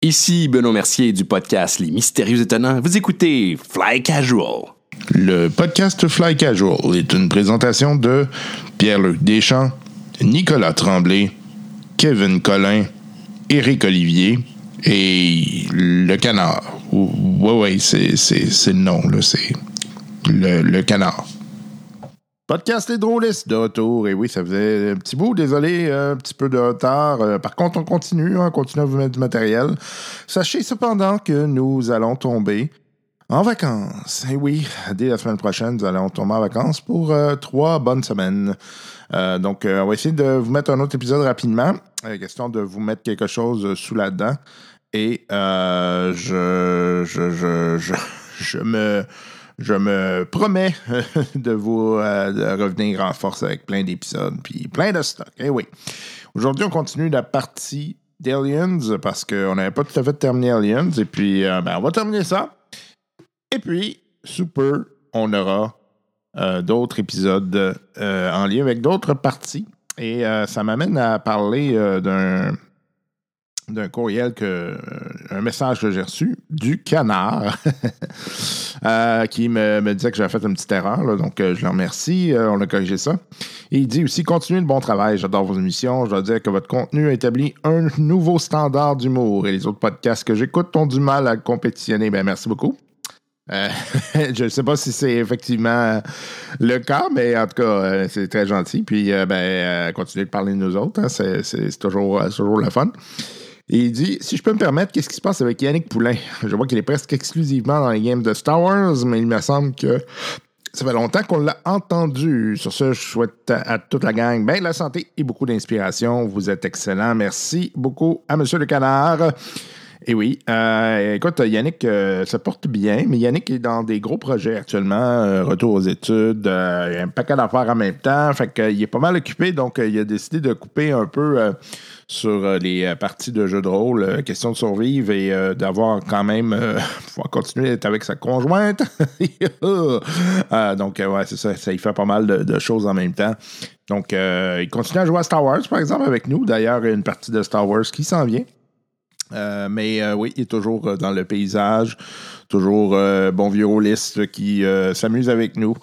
Ici Benoît Mercier du podcast Les Mystérieux Étonnants. Vous écoutez Fly Casual. Le podcast Fly Casual est une présentation de Pierre-Luc Deschamps, Nicolas Tremblay, Kevin Collin, Éric Olivier et Le Canard. Oui, oui, c'est, le nom, c'est le Canard. Podcast Les Drôlistes de retour. Et oui, ça faisait un petit bout, désolé, un petit peu de retard. Euh, par contre, on continue, hein, on continue à vous mettre du matériel. Sachez cependant que nous allons tomber en vacances. Et oui, dès la semaine prochaine, nous allons tomber en vacances pour euh, trois bonnes semaines. Euh, donc, on va essayer de vous mettre un autre épisode rapidement. question de vous mettre quelque chose sous la dent. Et je, je, je, je, je me je me promets de vous euh, revenir en force avec plein d'épisodes puis plein de stocks. Eh oui. Aujourd'hui, on continue la partie d'Aliens parce qu'on n'avait pas tout à fait terminé Aliens. Et puis, euh, ben, on va terminer ça. Et puis, super, on aura euh, d'autres épisodes en lien avec d'autres parties. Et ça m'amène à parler d'un d'un courriel que euh, un message que j'ai reçu du canard euh, qui me, disait que j'avais fait une petite erreur. donc, euh, je le remercie. on a corrigé ça. Et il dit aussi continuez le bon travail. J'adore vos émissions. Je dois dire que votre contenu a établi un nouveau standard d'humour. Et les autres podcasts que j'écoute ont du mal à compétitionner. Ben, merci beaucoup. je ne sais pas si c'est effectivement le cas, mais en tout cas, c'est très gentil. Puis, ben, continuez de parler de nous autres. Hein. c'est toujours, toujours le fun. Et il dit Si je peux me permettre, qu'est-ce qui se passe avec Yannick Poulain? Je vois qu'il est presque exclusivement dans les games de Star Wars, mais il me semble que ça fait longtemps qu'on l'a entendu. Sur ce, je souhaite à toute la gang bien de la santé et beaucoup d'inspiration. Vous êtes excellent. Merci beaucoup à M. Le Canard. Et oui, euh, écoute, Yannick euh, se porte bien, mais Yannick est dans des gros projets actuellement, euh, retour aux études, il a un paquet d'affaires en même temps, fait qu'il est pas mal occupé, donc il a décidé de couper un peu sur les parties de jeux de rôle, question de survivre et d'avoir quand même pouvoir continuer d'être avec sa conjointe. donc ouais, c'est ça, ça fait pas mal de, choses en même temps. Donc, il continue à jouer à Star Wars, par exemple, avec nous. D'ailleurs, une partie de Star Wars qui s'en vient. Euh, mais euh, oui, il est toujours euh, dans le paysage, toujours bon vieux rôliste qui s'amuse avec nous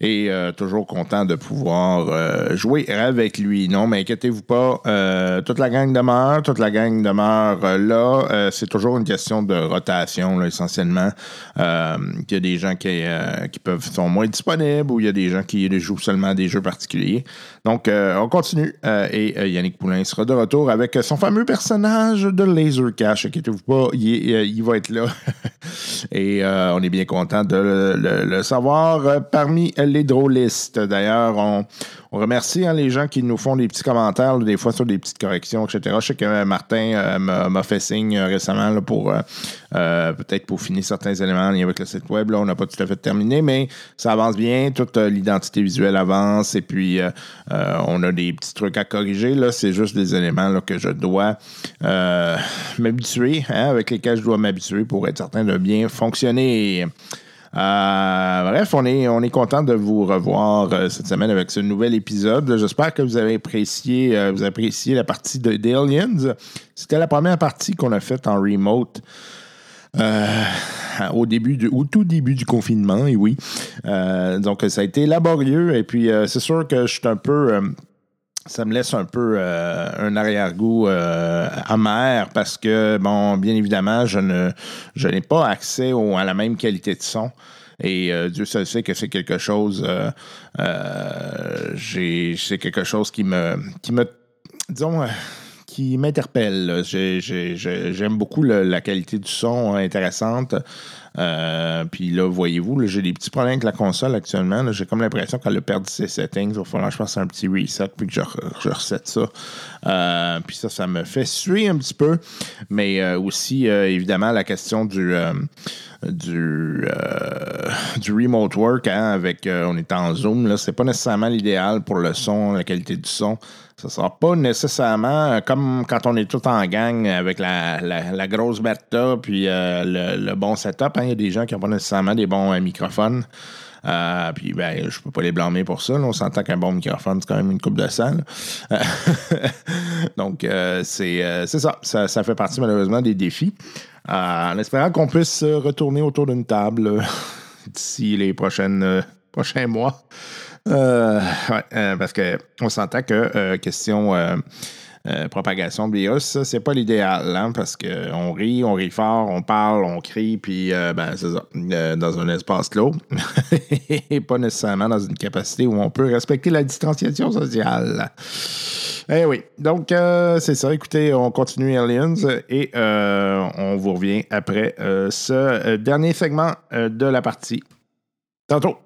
et euh, toujours content de pouvoir euh, jouer avec lui. Non, mais inquiétez-vous pas, euh, toute la gang demeure, toute la gang demeure là. c'est toujours une question de rotation, essentiellement. il y a des gens qui, qui peuvent sont moins disponibles ou il y a des gens qui jouent seulement des jeux particuliers. Donc, on continue et Yannick Poulain sera de retour avec son fameux personnage de Laser Cash. Inquiétez-vous pas, il, va être là. et on est bien content de le, le savoir parmi les drôlistes. D'ailleurs, on, remercie hein, les gens qui nous font des petits commentaires, des fois sur des petites corrections, etc. Je sais que euh, Martin euh, m'a fait signe euh, récemment pour peut-être pour finir certains éléments avec le site web. Là, on n'a pas tout à fait terminé, mais ça avance bien. Toute l'identité visuelle avance et puis on a des petits trucs à corriger. Là, c'est juste des éléments que je dois m'habituer, hein, avec lesquels je dois m'habituer pour être certain de bien fonctionner. Euh, bref, on est, on est content de vous revoir euh, cette semaine avec ce nouvel épisode. J'espère que vous avez apprécié, euh, la partie de Aliens. C'était la première partie qu'on a faite en remote. au début du, au tout début du confinement, et oui. donc, ça a été laborieux. Et puis, c'est sûr que je suis un peu ça me laisse un peu euh, un arrière-goût euh, amer parce que, bon, bien évidemment, je ne je n'ai pas accès à la même qualité de son. Et euh, Dieu seul sait que c'est quelque chose, j'ai, c'est quelque chose qui me, qui me, disons, qui m'interpelle. j'aime beaucoup la qualité du son intéressante. Euh, puis là, voyez-vous, j'ai des petits problèmes avec la console actuellement. J'ai comme l'impression qu'elle a perdu ses settings. Il va falloir, je pense, un petit reset, puis que je, je reset ça. Euh, puis ça, ça me fait suer un petit peu. Mais euh, aussi, évidemment, la question du du, du remote work hein, avec on est en Zoom, là, c'est pas nécessairement l'idéal pour le son, la qualité du son. Ça sera pas nécessairement comme quand on est tout en gang avec la, la, grosse bêta puis le, le, bon setup. Hein. Il y a des gens qui n'ont pas nécessairement des bons euh, microphones. Euh, puis, ben, je peux pas les blâmer pour ça. On s'entend qu'un bon microphone, c'est quand même une coupe de sang. Euh, Donc, euh, c'est euh, ça. ça. fait partie, malheureusement, des défis. Euh, en espérant qu'on puisse euh, retourner autour d'une table euh, d'ici les prochaines, euh, prochains mois. Euh, ouais, euh, parce qu'on s'entend que euh, question propagation de virus, c'est pas l'idéal, hein, parce qu'on rit, on rit fort, on parle, on crie, puis ben, c'est ça, dans un espace clos, et pas nécessairement dans une capacité où on peut respecter la distanciation sociale. Eh oui, donc euh, c'est ça. Écoutez, on continue Aliens et euh, on vous revient après euh, ce dernier segment de la partie. Tantôt.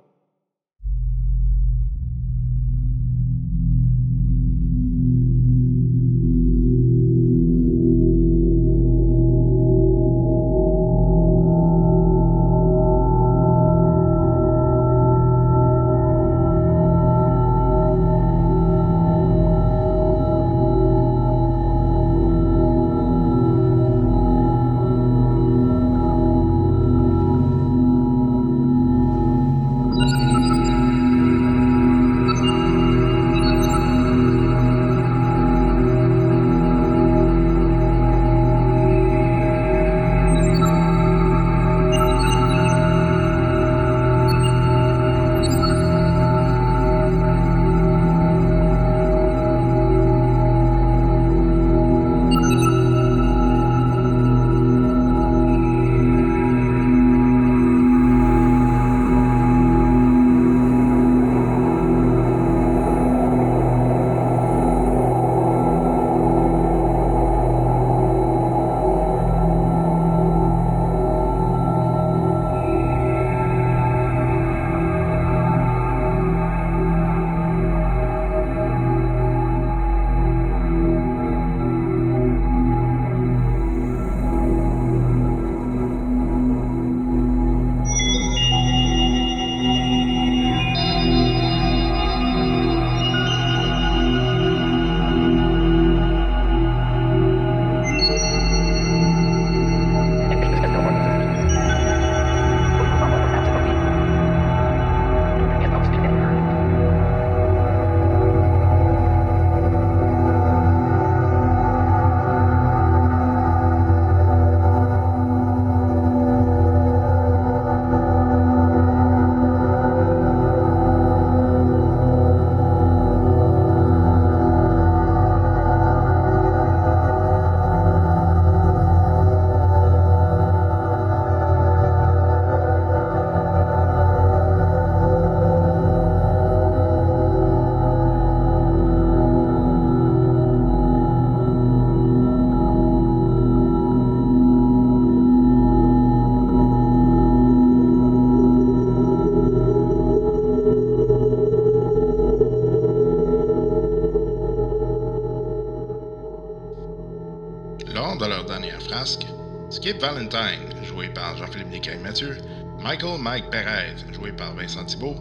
Skip Valentine, joué par Jean-Philippe Descailles-Mathieu, Michael Mike Perez, joué par Vincent Thibault,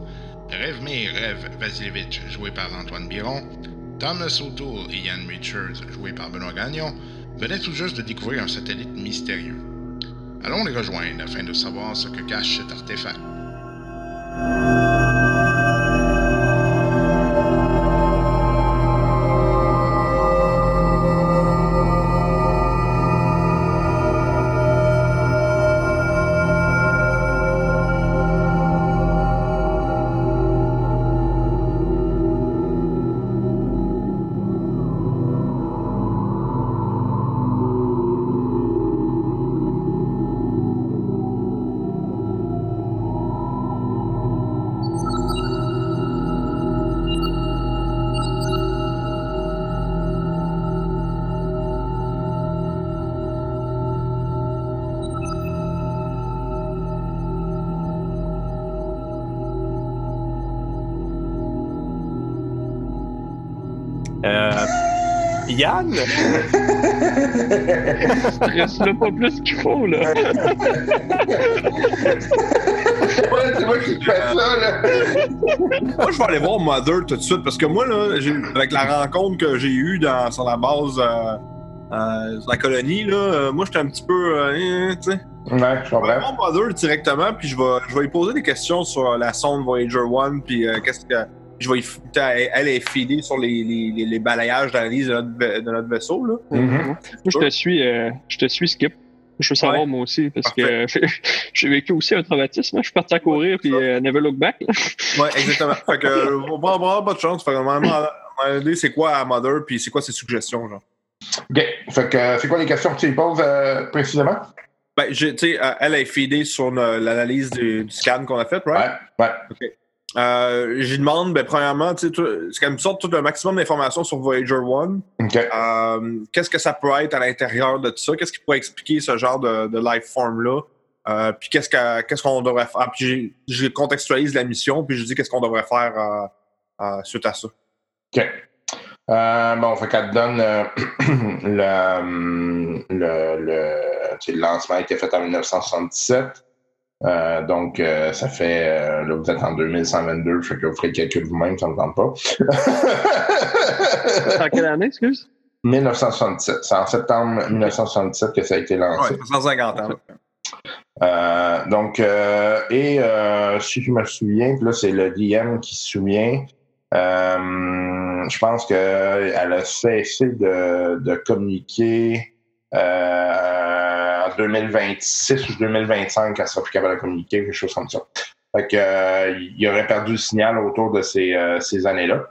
Revmir Rev Vasilevich, joué par Antoine Biron, Thomas O'Toole et Ian Richards, joué par Benoît Gagnon, venaient tout juste de découvrir un satellite mystérieux. Allons les rejoindre afin de savoir ce que cache cet artefact. Yann? Stresse-le pas plus qu'il faut, là. C'est moi qui fais ça, là. Moi, je vais aller voir Mother tout de suite parce que moi, là, j'ai- avec la rencontre que j'ai eue dans, sur la base euh, euh, sur la colonie, là, euh, moi, j'étais un petit peu. euh, tu sais. Ouais, je Je vais comprends. répondre à Mother directement, puis je vais, je vais lui poser des questions sur la sonde Voyager 1, puis euh, qu'est-ce que. Je vais elle, elle est feedée sur les, les, les, les balayages d'analyse de notre, va- de notre vaisseau. Là. Mhm. Moi, je te suis, euh, je te suis, Skip. Je veux savoir, Ouais. moi aussi, parce que j'ai vécu aussi un traumatisme. hein. Je suis parti à courir, puis euh, never look back. Ouais, exactement. fait que, on va avoir pas de chance. Fait que, normalement, c'est quoi à Mother, puis c'est quoi ses suggestions, genre? OK. Fait que, euh, c'est quoi les questions que tu lui poses euh, précisément? Ben, tu sais, euh, elle est feedée sur l'analyse du, du scan qu'on a fait, right? Ouais, ouais. Euh, J'y demande, ben, premièrement, tu quand même sorte tout le maximum d'informations sur Voyager 1. OK. Euh, Qu'est-ce que ça peut être à l'intérieur de tout ça? Qu'est-ce qui pourrait expliquer ce genre de, de life form-là? Euh, puis qu'est-ce que- qu'est-ce qu'on devrait faire? Puis j'ai- je contextualise la mission, puis je dis qu'est-ce qu'on devrait faire euh, suite à ça. OK. Bon, fait qu'elle te donne le, hum, le, le, le lancement a été fait en 1977. Euh, donc, euh, ça fait, euh, là, vous êtes en 2122, fait que vous ferez le calcul vous-même, ça ne me tente pas. En quelle année, excuse? 1977. C'est en septembre 1977 que ça a été lancé. Ouais, 150 ans. Euh, donc, euh, et euh, si je me souviens, puis là, c'est le DM qui se souvient. euh, je pense qu'elle a cessé de, de communiquer euh, 2026 ou 2025, elle sera plus capable de communiquer, quelque chose comme ça. Fait que, euh, il aurait perdu le signal autour de ces, euh, ces années-là.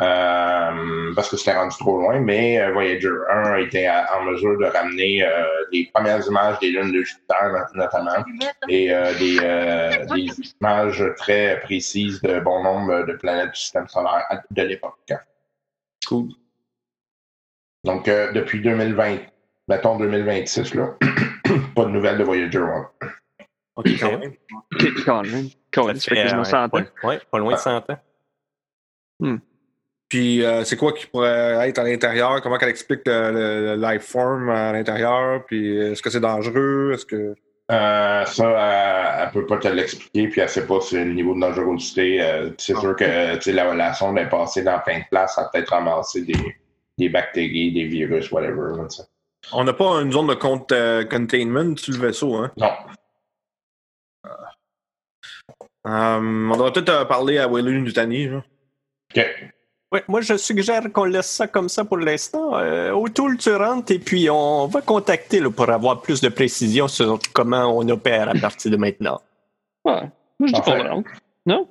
Euh, parce que c'était rendu trop loin, mais euh, Voyager 1 a été à- en mesure de ramener euh, les premières images des lunes de Jupiter, no- notamment, et euh, des, euh, des images très précises de bon nombre de planètes du système solaire de l'époque. Cool. Donc, euh, depuis 2020, mettons 2026, là, pas de nouvelles de Voyager 1. OK, quand même. Ok, quand même. Quand même, ça fait quasiment 100 ans. ouais, ouais, pas loin de 100 ans. Puis euh, c'est quoi qui pourrait être à l'intérieur? Comment qu'elle explique le, le- le life form à l'intérieur? Puis est-ce que c'est dangereux? Est-ce que. Euh, ça, elle, elle peut pas te l'expliquer, puis elle sait pas c'est le niveau de dangerosité. Euh, c'est sûr que tu sais, la, la sonde est passée dans plein de places, ça a peut-être ramassé des, des bactéries, des virus, whatever. On n'a pas une zone de compte, euh, containment sur le vaisseau, hein? Non. Euh, on devrait peut-être euh, parler à Waylon Nutani. OK. Ouais, moi, je suggère qu'on laisse ça comme ça pour l'instant. Euh, O'Toole, tu rentres et puis on va contacter là, pour avoir plus de précision sur comment on opère à partir de maintenant. Ouais. Moi, je dis qu'on rentre. Non?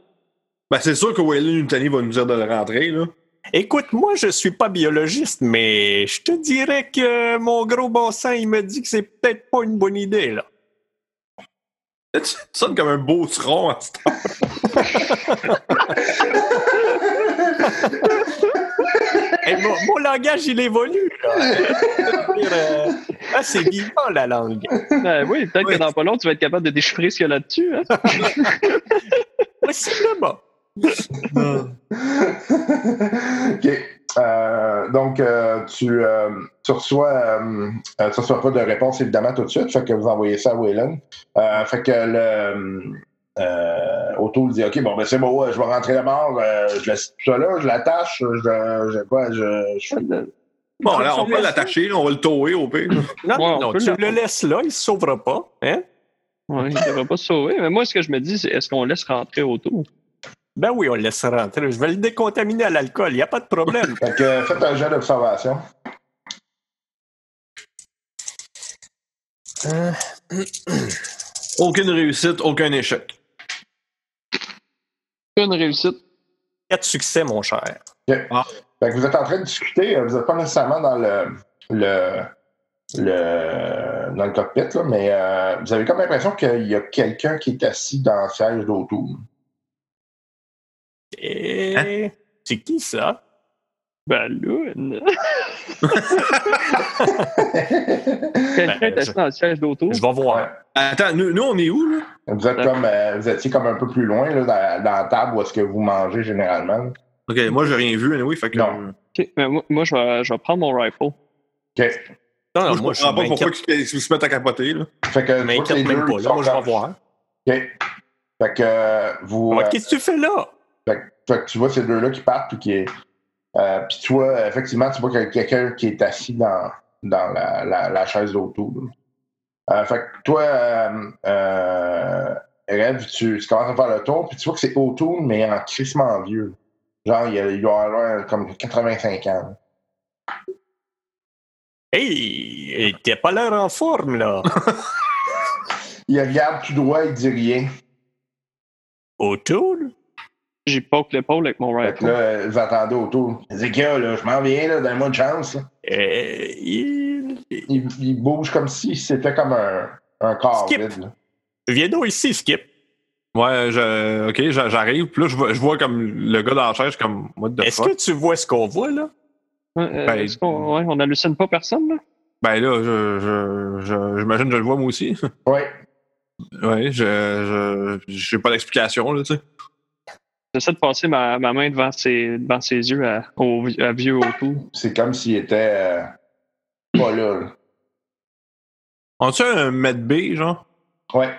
Ben, c'est sûr que Waylon Nutani va nous dire de rentrer, là. Écoute, moi, je suis pas biologiste, mais je te dirais que mon gros bon sang, il me dit que c'est peut-être pas une bonne idée, là. Tu sonnes comme un beau tronc à ce temps. Hey, mon, mon langage, il évolue, euh, ah, c'est vivant, la langue. Ben oui, peut-être que dans pas long, tu vas être capable de déchiffrer ce qu'il y a là-dessus. Hein? Possiblement. OK. Euh, donc, euh, tu, euh, tu reçois, tu reçois pas de réponse évidemment tout de suite, fait que vous envoyez ça à Waylon. Euh, fait que le euh, O'Toole dit OK, bon, ben c'est bon, ouais, je vais rentrer d'abord, euh, je laisse tout ça là, je l'attache, je, je, quoi, je, je fais- Bon, là, on peut l'attacher, on va le tower au pire. Non, Ouais, on non, tu le- laisses là, il se sauvera pas. Hein? Ouais, il ne devrait pas se sauver. Mais moi, ce que je me dis, c'est est-ce qu'on laisse rentrer autour? Ben oui, on le laisse rentrer. Je vais le décontaminer à l'alcool, il n'y a pas de problème. Fait que euh, faites un jet d'observation. Aucune réussite, aucun échec. Une réussite. Quatre succès, mon cher. Fait que vous êtes en train de discuter, euh, vous n'êtes pas nécessairement dans le, le, le, dans le cockpit, là, mais euh, vous avez comme l'impression qu'il y a quelqu'un qui est assis dans le siège d'autour. Et... C'est qui ça? Ben là, une- quelqu'un est assis dans le siège d'auto. Je vais voir. Attends, nous, nous, on est où, là? Vous êtes comme euh, vous étiez comme un peu plus loin là, dans, dans la table où est-ce que vous mangez généralement. Ok, moi, j'ai rien vu, anyway, fait que. Non. Ok, mais moi, moi, je, vais, je vais prendre mon rifle. OK. Non, non, Moi, moi, je comprends pas pourquoi ils se mettent à capoter, là. Fait que les même deux, pas. Là, moi, je vais voir. OK. Fait que euh, vous. Ouais, euh, Qu'est-ce que tu fais là? Fait, que- tu vois ces deux-là qui partent, puis qui est. Euh, puis toi, effectivement, tu vois qu'il y a quelqu'un qui est assis dans, dans la, la, la chaise d'auto. Euh, fait que toi, euh, euh, Rev, tu, tu commences à faire le tour, puis tu vois que c'est O'Toole, mais en crissement vieux. Genre, il, a- il doit avoir comme 85 ans. Hey, t'es pas l'air en forme, là. Il regarde tout droit, il dit rien. O'Toole? J'y poke l'épaule avec mon Fait que rifle. là, vous attendez autour. Ezekiel, là, je m'en viens, là, donne-moi une chance. là. Euh, il... Il, il bouge comme si c'était comme un, un corps Skip. vide. là. Viens donc ici, Skip. Ouais, je, ok, j'a- j'arrive. Puis là, je vois, je vois comme le gars dans la chaise, je suis comme, what the Est-ce que tu vois ce qu'on voit, là? Euh, Ben, est-ce qu'on ouais, on hallucine pas personne, là? Ben là, je, je, je- j'imagine que je le vois moi aussi. Ouais. ouais, je, je, j'ai pas d'explication, là, tu sais. J'essaie de passer ma, ma main devant ses, devant ses yeux à, au, à vieux autour. C'est comme s'il était euh, pas là, là. On-tu un med B, genre? Ouais.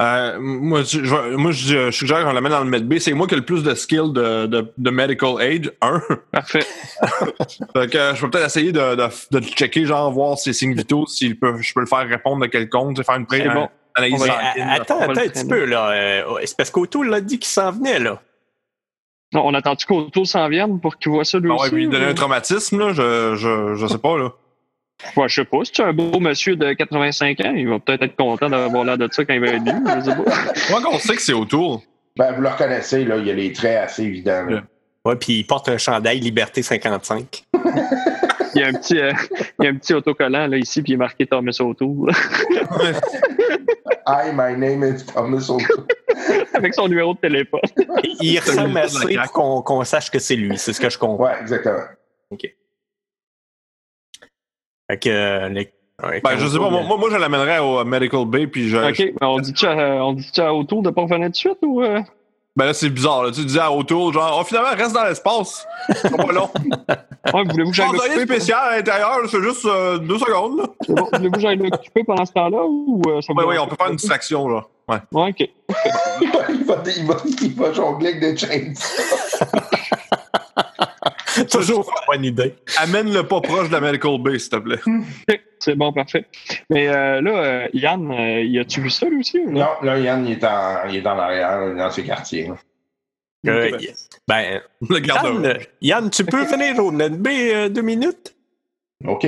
Euh, moi, je, je- moi, je, je suggère qu'on l'amène dans le med B. C'est moi qui ai le plus de skill de, de, de medical aid, un. Parfait. Fait que euh, je peux peut-être essayer de, de, de le checker, genre, voir ses signes vitaux, s'il peut, je peux le faire répondre de quelconque, tu sais, faire une pré bon. Analyse On va- attends, on va attends un petit peu, là. Euh, c'est parce qu'Auto l'a dit qu'il s'en venait, là. Non, on attend-tu qu'Auto s'en vienne pour qu'il voit ça lui Ah ouais, aussi? puis lui donner ou- un traumatisme, là, je, je, je sais pas, là. Ouais, je sais pas. Si tu es un beau monsieur de 85 ans, il va peut-être être content d'avoir l'air de ça quand il va être vieux. Je sais pas. Moi, qu'on sait que c'est autour. Ben, vous le reconnaissez, là, il y a les traits assez évidents. là. Ouais. Ouais, puis il porte un chandail Liberté 55. Il y a un petit, euh, il y a un petit autocollant là, ici, puis il est marqué Thomas Auto Hi, my name is Thomas O'Toole. avec son numéro de téléphone. Il ressemble assez pour qu'on qu'on sache que c'est lui, c'est ce que je comprends. Ouais, exactement. Fait que, euh, les- ouais, Ben, je sais pas, moi, moi, moi, je l'amènerais au euh, Medical Bay, puis je. OK, ben, on dit-tu à, on dit à Auto de pas revenir de suite ou. euh? Ben là, c'est bizarre, là. Tu disais à autour, genre, oh, finalement, reste dans l'espace. C'est pas long. Ouais, voulez-vous que j'aille l'occuper? spécial à l'intérieur, c'est juste euh, deux secondes, là. C'est bon. Voulez-vous que j'aille l'occuper pendant ce temps-là ou euh, ça Ouais, dérange on peut faire une distraction, là. Ouais. Ouais, OK. il, va, il, va, il, va, il va jongler avec des chains. Toujours une bonne idée. Amène-le pas proche de la Medical Bay, s'il te plaît. C'est bon, parfait. Mais euh, là, euh, Yann, euh, y a-tu vu ça lui aussi? Ou non? Non, là, Yann, il est en, il est en arrière, il est dans ses quartiers. Euh, ben. ben, Le garde Yann, Yann, tu peux venir au euh, deux minutes? OK.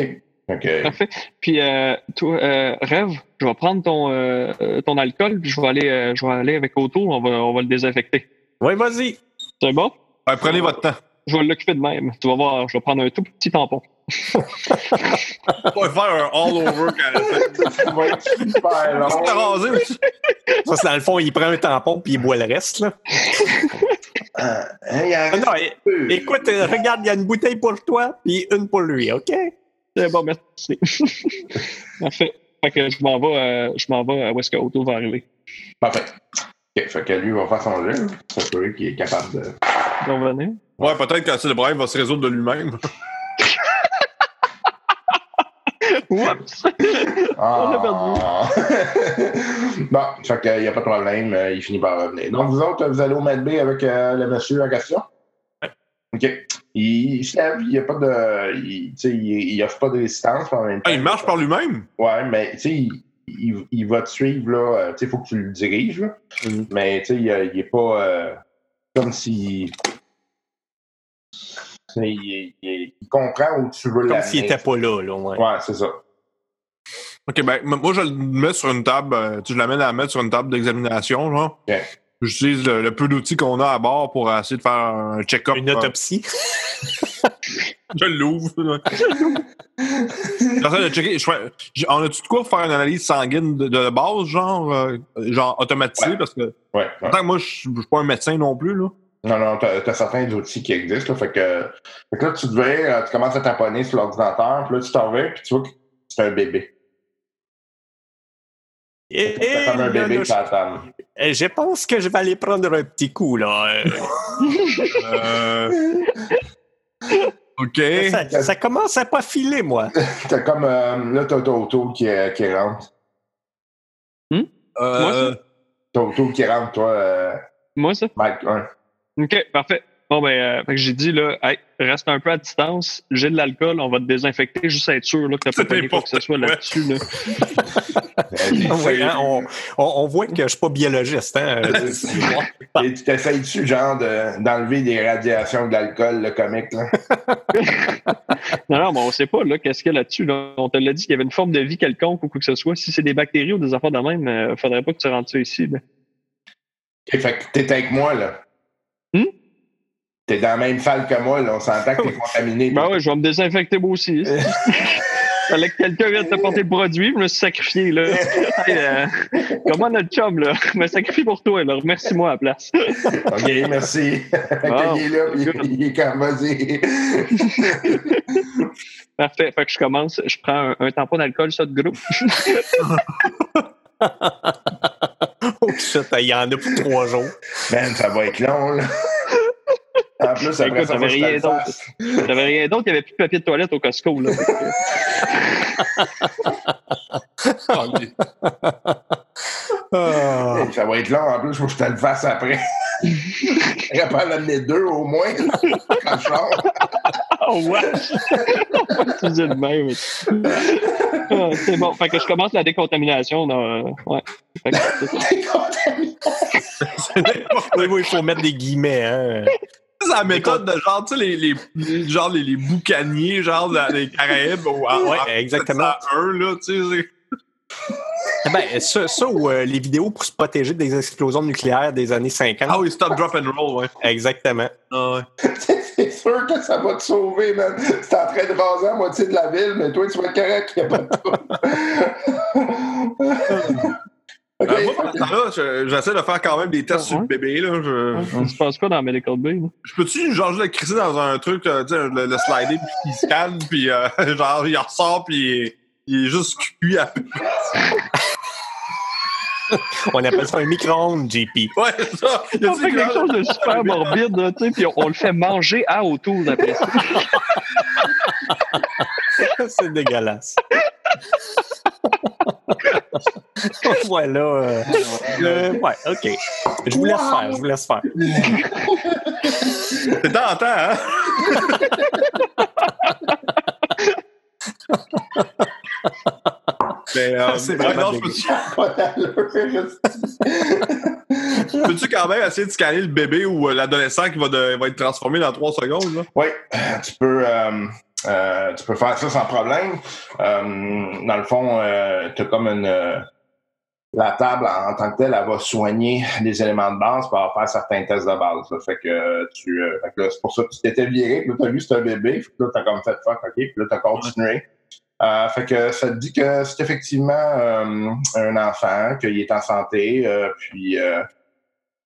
OK. Parfait. Puis, euh, toi, euh, Rêve, je vais prendre ton, euh, ton alcool, puis je vais aller, euh, je vais aller avec Auto, on va, on va le désinfecter. Oui, vas-y. C'est bon? Ouais, prenez votre temps. Je vais l'occuper de même. Tu vas voir, je vais prendre un tout petit tampon. On va faire un all-over quand Ça va être super long. Ça, c'est dans le fond, il prend un tampon puis il boit le reste, là. Euh, hein, reste non, écoute, euh, regarde, il y a une bouteille pour toi puis une pour lui, OK? C'est bon, merci. Parfait. Fait que je m'en vais, euh, je m'en vais à où est-ce que Auto va arriver. Parfait. OK, fait que lui, va faire son jeu. C'est sûr qu'il est capable de. Revenir. Ouais, peut-être que le problème va se résoudre de lui-même. Oups! Ah. On l'a bon, fait qu'il n'y a pas de problème, euh, il finit par revenir. Donc, vous autres, vous allez au Med B avec euh, le monsieur en question? OK. Il, il se lève, il n'y a pas de. Il, tu sais, il, il offre pas de résistance en même temps. Ah, il marche par lui-même? Ouais, mais tu sais, il, il, il va te suivre, là. euh, Tu sais, il faut que tu le diriges, là. Mhm. Mais tu sais, il, il est pas. euh, comme si. Il, il- il comprend où tu veux Comme s'il était pas là, là. Ouais. Ouais, c'est ça. Ok, ben, moi, je le mets sur une table, euh, tu sais, je l'amène à la mettre sur une table d'examination, genre. Ok. J'utilise le, le peu d'outils qu'on a à bord pour essayer de faire un check-up. Une euh, autopsie. Je l'ouvre. de checker. je fais- j'ai- on a-tu de quoi faire une analyse sanguine de, de base, genre, euh, genre automatisée? Ouais. Parce que, Ouais. ouais. tant que moi, je suis je suis pas un médecin non plus, là. Non, non, t'as as certains outils qui existent. Là, fait, que, fait que là, tu devais, euh, tu commences à tamponner sur l'ordinateur, puis là, tu t'en vas, puis tu vois que c'est un bébé. Et, C'est comme un bébé la table. Je, je pense que je vais aller prendre un petit coup, là. Euh, OK. ça, ça commence à pas filer, moi. T'as comme, euh, là, t'as Autour qui, euh, qui rentre. Euh, T'as Autour qui rentre, toi, euh, Moi, ça? Mike. Ouais. OK, parfait. Bon, ben, euh, fait que j'ai dit, là, hey, reste un peu à distance, j'ai de l'alcool, on va te désinfecter, juste être sûr là, que t'as pas quoi que ce soit là-dessus. Là. Ouais, hein, on, on- on voit que je suis pas biologiste. Hein? euh, Et tu t'essayes-tu, genre, de- d'enlever des radiations de l'alcool, le comique, là? Non, non, mais on sait pas, là, qu'est-ce qu'il y a là-dessus. Là. On te l'a dit qu'il y avait une forme de vie quelconque ou quoi que ce soit. Si c'est des bactéries ou des affaires de même, euh, faudrait pas que tu rentres ça ici. là. Ok, fait que t'es avec moi, là. Hmm? T'es dans la même salle que moi, là. On s'entend que t'es contaminé. Ben ouais, je vais me désinfecter moi aussi. Fallait que quelqu'un vienne te porter le produit, je me suis sacrifié, là. Hey, euh, comment notre chum, là? Je me sacrifie pour toi, là. Remercie-moi à la place. OK, merci. Il est là, puis il est vas-y. Parfait. Fait que je commence, je prends un, un tampon d'alcool, ça, de groupe. oh shit, il y en a pour trois jours. Man, ça va être long, là. En plus, après Écoute, ça, te rien d'autre. J'avais rien d'autre, il n'y avait plus de papier de toilette au Costco, là. Ah. Hey, Ça va être long, en plus, faut que je te le fasse après. Je vais pas l'amener deux, au moins, quand je sors. Oh, ouais! On va utiliser le même. Ah, c'est bon. Fait que je commence la décontamination. Dans, euh, ouais. Fait que c'est ça. T'es contaminé. Oui, oui, il faut mettre des guillemets. Hein? C'est la méthode de genre, tu sais, les, les, les- genre les, les boucaniers, genre des Caraïbes. Ou, en- Ouais, en exactement. 701, là, tu sais. c'est- Ben, ça, ça ou euh, les vidéos pour se protéger des explosions nucléaires des années 50. Ah oui, stop, drop and roll, ouais. Exactement. Ah ouais. C'est sûr que ça va te sauver, man. C'est en train de raser la moitié de la ville, mais toi, tu vas être correct, il n'y a pas de Euh, moi, pendant ce j'essaie de faire quand même des tests sur le bébé. Là. Je, On se passe quoi dans Medical Bay? là? je peux-tu genre juste le crisser dans un truc, euh, tu sais, le, le slider, puis il scanne, puis euh, genre il en ressort, puis il est, il est juste cuit à On appelle ça un micro-ondes, JP. Ouais, c'est ça. On fait quelque chose de super morbide, tu sais, puis on, on le fait manger à autour d'après ça. C'est dégueulasse. voilà. euh, euh, ouais, OK. Je vous laisse faire, je vous laisse faire. C'est tentant, hein? Mais, euh, C'est vraiment non, je peux-tu peux-tu quand même essayer de scanner le bébé ou euh, l'adolescent qui va, de- va être transformé dans trois secondes? Là? Oui, tu peux, euh, euh, tu peux faire ça sans problème. Euh, dans le fond, tu as comme une. euh, la table en tant que telle, elle va soigner les éléments de base pour faire certains tests de base. là. Fait que euh, tu. euh, fait que là, c'est pour ça que tu t'étais viré, puis là, tu as vu c'est un bébé, puis là, tu as comme fait fuck, OK, puis là, tu as continué. Euh, fait que ça te dit que c'est effectivement euh, un enfant, qu'il est en santé, euh, puis euh,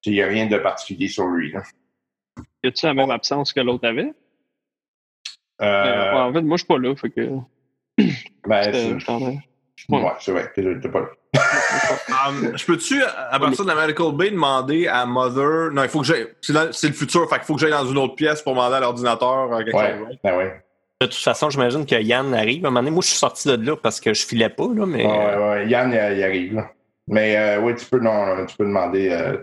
qu'il n'y a rien de particulier sur lui. là. Y a-tu la même absence que l'autre avait? Euh, Euh, ouais, en fait, moi, je suis pas là, fait que. ben, euh, c'est- Ouais, c'est vrai. T'es pas là. Um, je peux-tu, à partir de la Medical Bay, demander à Mother. Non, il faut que j'aille. C'est le futur, fait qu'il faut que j'aille dans une autre pièce pour demander à l'ordinateur euh, quelque Ouais, chose. right? ben ouais. De toute façon, j'imagine que Yann arrive. À un moment donné, moi, je suis sorti de là parce que je filais pas, là, mais. Ouais, ouais, ouais. Yann, il, il arrive. là. Mais euh, oui, tu peux, non, tu peux demander. Euh,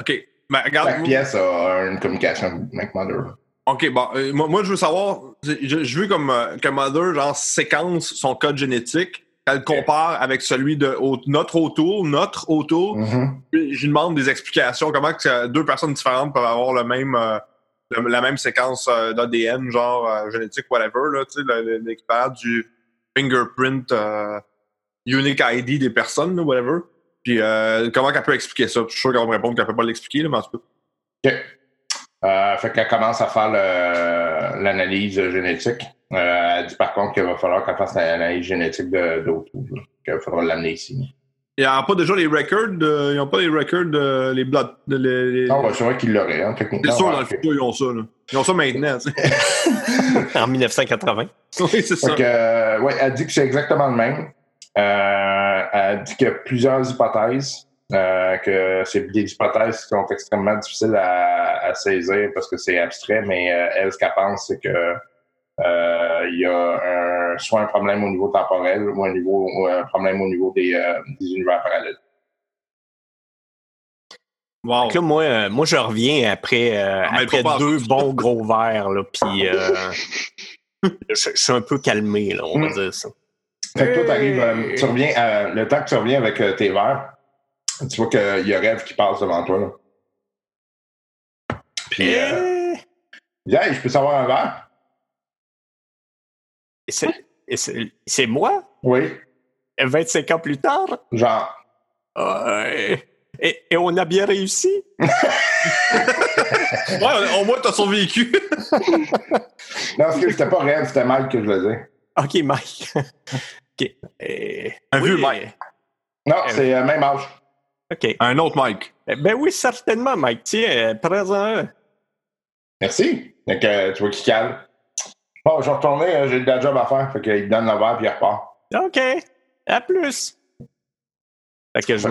Ok. Ben, regarde. chaque pièce a une communication avec Mother. Ok, bon. euh, moi, moi, je veux savoir. Je, je veux comme euh, que Mother, genre, séquence son code génétique, qu'elle compare avec celui de au- notre autour, notre autour. Mhm. Puis Je lui demande des explications. Comment que euh, deux personnes différentes peuvent avoir le même, euh, le- la même séquence d'ADN, genre génétique, whatever, là, tu sais, le- le- l'équivalent du fingerprint unique ID des personnes, là, whatever. Puis euh, comment qu'elle peut expliquer ça? Je suis sûr qu'elle va me répondre qu'elle peut pas l'expliquer, mais en tout cas. OK. Euh, fait qu'elle commence à faire le- l'analyse génétique. Euh, elle dit par contre qu'il va falloir qu'elle fasse l'analyse génétique là. Qu'il faudra l'amener ici. Il n'y a pas déjà les records, de- ils n'ont pas les records, de, les blood. de- les, les- Non, ben, c'est vrai qu'il l'aurait, hein, C'est techniquement. sûr, ouais, dans le futur, ils ont ça. Là. Ils ont ça maintenant. En 1980. oui, c'est ça. Euh, ouais, elle dit que c'est exactement le même. Euh, elle dit qu'il y a plusieurs hypothèses, euh, que c'est des hypothèses qui sont extrêmement difficiles à, à saisir parce que c'est abstrait, mais euh, elle, ce qu'elle pense, c'est que euh, il y a un, soit un problème au niveau temporel ou un, niveau, ou un problème au niveau des, euh, des univers parallèles. Wow. Donc là, moi, euh, moi, je reviens après, euh, Ah, mais après pas deux bons gros verres, là, puis euh, je, je suis un peu calmé, là, on va Mm. dire ça. Fait que toi, t'arrives, euh, tu reviens, euh, le temps que tu reviens avec euh, tes verres, tu vois qu'il y a Rêve qui passe devant toi. Là. Puis, euh, Et- Hey, je peux savoir un verre? et c'est- et c'est c'est moi, Oui. 25 ans plus tard, Genre, euh, et, et on a bien réussi? Ouais, au moins, t'as survécu. non, parce que c'était pas Rêve, c'était Mike que je le disais. OK, Mike. OK. Et- Un oui, vieux Mike. Non, Euh, c'est euh, même âge. OK. Un autre Mike. Eh Ben oui, certainement, Mike. Tiens, euh, présent. Merci. Fait que euh, tu vois qu'il cale. Bon, je vais retourner, euh, j'ai de la job à faire. Fait qu'il donne le verre puis il repart. OK. À plus. Fait que je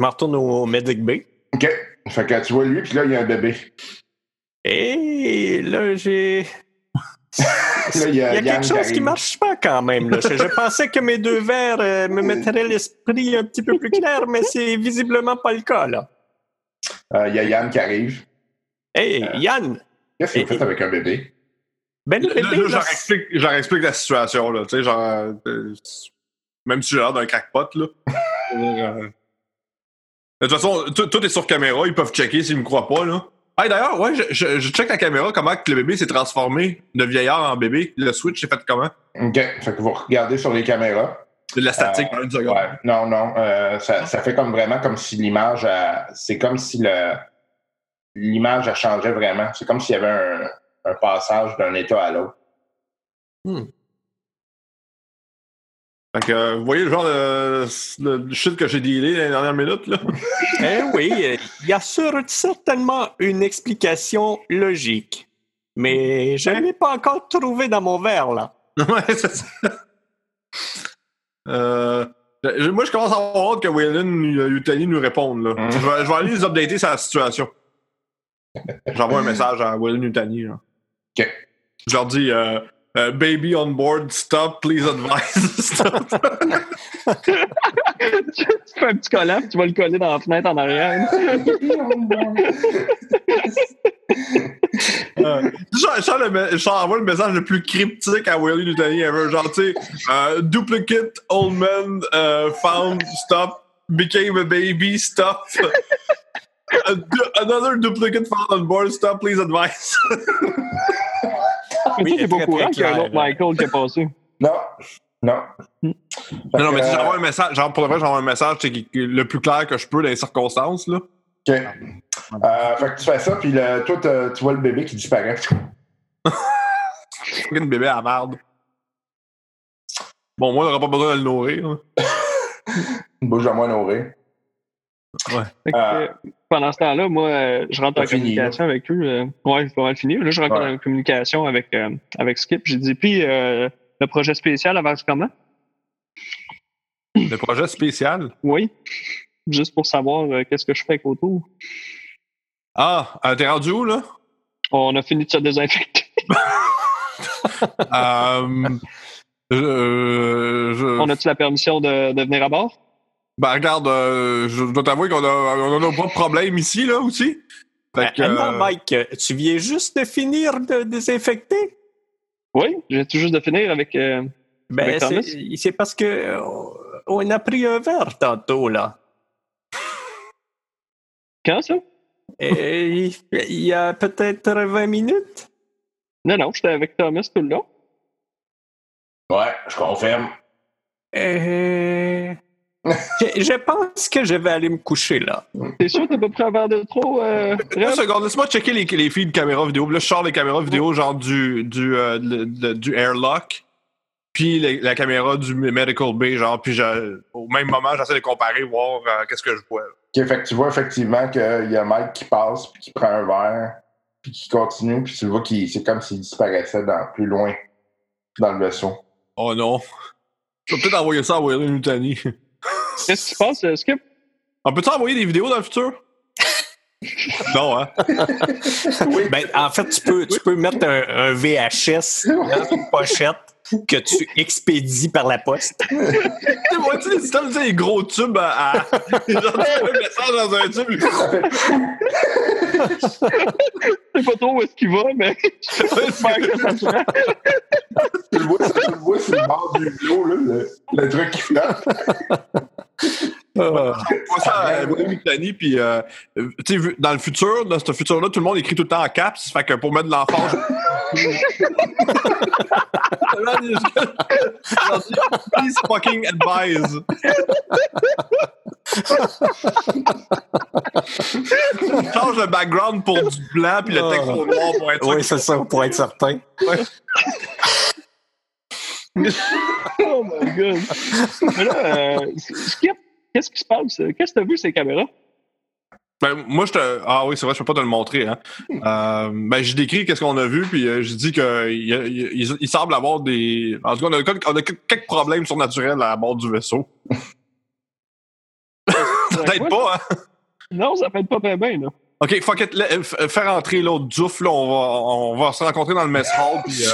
m'en retourne au Medic Bay. OK. Fait que tu vois lui, puis là, il y a un bébé. Et là, j'ai. Là, il y a, Il y a Yann quelque chose qui marche pas quand même. Là. Je, je pensais que mes deux verres euh, me mettraient l'esprit un petit peu plus clair, mais c'est visiblement pas le cas. là. Euh, Il y a Yann qui arrive. Hey, Euh, Yann! Qu'est-ce que vous faites avec un bébé? Ben le bébé, là, je leur explique, la situation, là. Tu sais, genre. euh, même si j'ai l'air d'un crackpot, là. De toute façon, tout, tout est sur caméra, ils peuvent checker s'ils me croient pas, là. Ah, d'ailleurs, ouais, je, je, je check la caméra, comment que le bébé s'est transformé de vieillard en bébé. Le switch s'est fait comment? OK. Fait que vous regardez sur les caméras. De la statique Euh, une seconde. Ouais. Non, non. euh, ça, ça fait comme vraiment comme si l'image. a- C'est comme si le l'image a changé vraiment. C'est comme s'il y avait un, un passage d'un état à l'autre. Fait que, euh, vous voyez le genre de, de shit que j'ai dealé dans les dernières minutes, là? Eh oui, euh, il y a certainement une explication logique. Mais je ne l'ai pas encore trouvé dans mon verre, là. ouais, c'est ça. Euh, moi, je commence à avoir hâte que Waylon et Utani nous répondent, là. Mhm. Je, vais, je vais aller les updater sur la situation. J'envoie un message à Waylon et Utani, là. OK. Je leur dis, euh, euh, baby on board, stop, please advise. stop. tu fais un petit collant, tu vas le coller dans la fenêtre en arrière. Euh, je envoie le message le plus cryptique à Willie Lutani ever. Genre, tu sais, euh, duplicate old man euh, found, stop, became a baby, stop. A du- another duplicate found on board, stop, please advise. Mais Oui, tu n'es pas au courant qu'il y a un autre Michael qui est passé. Non. Non. non, non, mais si j'envoie un message, genre, pour le vrai, j'envoie un message le plus clair que je peux dans les circonstances, là. OK. Euh, fait que tu fais ça, puis le- toi, tu vois le bébé qui disparaît. Fucking bébé à merde. Bon, moi, on n'aura pas besoin de le nourrir. Une bouche de moins nourrie. Fait que, Ah. euh, pendant ce temps-là, moi, euh, je rentre en fini, communication avec eux. euh, ouais, c'est pas mal fini. Là, je rentre Ouais. en communication avec, euh, avec Skip. J'ai dit, puis euh, le projet spécial avance comment? Le projet spécial? Oui. Juste pour savoir euh, qu'est-ce que je fais avec autour. Ah, euh, t'es rendu où, là? On a fini de se désinfecter. Euh, je, je- On a-tu la permission de, de venir à bord? Ben, regarde, euh, je dois t'avouer qu'on a, on a pas de problème ici, là, aussi. Fait que, Ah, non, euh, Mike, tu viens juste de finir de désinfecter? Oui, j'ai tout juste de finir avec. euh, Ben, Avec Thomas? c'est parce que euh, on a pris un verre tantôt, là. Quand ça? Il y a peut-être 20 minutes? Non, non, j'étais avec Thomas tout le long. Ouais, je confirme. Euh, je, je pense que je vais aller me coucher, là. T'es sûr que t'as pas pris un verre de trop? Euh, Une seconde, laisse-moi checker les, les feeds de caméra vidéo. Puis Là, je sors les caméras vidéo, genre du, du, euh, le- le- du airlock, puis la caméra du medical bay, genre, puis je- au même moment, j'essaie de comparer, voir euh, qu'est-ce que je vois. là. OK, fait que tu vois effectivement qu'il y a Mike qui passe, puis qui prend un verre, puis qui continue, puis tu vois qu'il c'est comme s'il disparaissait dans, plus loin dans le vaisseau. Oh non. Je vais peut-être envoyer ça à Waylon Nutani. Qu'est-ce qui se passe, euh, Skip? On peut-tu envoyer des vidéos dans le futur? non, hein? Ben, en fait, tu peux, tu peux mettre un, un VHS dans une pochette, que tu expédies par la poste. Tu moi, tu sais, les tu gros tubes à. à- Genre, tu un message dans un tube? Je sais pas trop où est-ce qu'il va, mais j'espère que ça se. Tu le vois, tu le vois sur le bord du vélo, là, le, le truc qui flotte. Ah. Puis euh, tu sais, vu- dans le futur, dans ce futur-là, tout le monde écrit tout le temps en caps, fait que pour mettre de l'emphase. Please fucking advise. Change le background pour du blanc, puis le texte au noir pour être Oui, c'est ça, pour être certain. Oh my god. Là, euh, Skip, qu'est-ce qui se passe? Qu'est-ce que t'as vu ces caméras? Ben, moi, je te. Ah oui, c'est vrai, je peux pas te le montrer. Hein. Euh, ben, j'ai décrit qu'est-ce qu'on a vu, puis euh, j'ai dit qu'il il, il, il semble avoir des. En tout cas, on a, quelques- on a quelques problèmes surnaturels à bord du vaisseau. Peut-être pas, hein? Non, ça fait pas bien, bien, là. Ok, fuck it. là, f- Faire entrer l'autre Douf, là, on va, on va se rencontrer dans le mess hall, puis euh,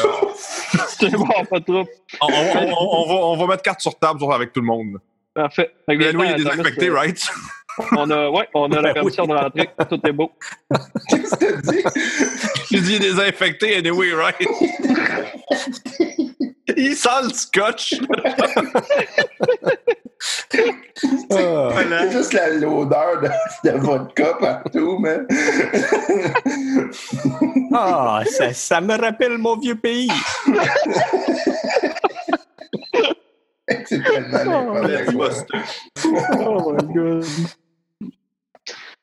C'est bon, pas trop. on, on- on- on va, on va mettre carte sur table avec tout le monde. Parfait. Fait que il est désinfecté, attends, right? On a, ouais, on a la Ben oui. permission de rentrer. Tout est beau. Qu'est-ce que t'as dit? J'ai dit il est désinfecté, anyway, right? il sent le scotch. Ah. C'est juste la- l'odeur de, de vodka partout, man. Ah, ça, ça me rappelle mon vieux pays. C'est tellement n'importe quoi. Oh my god.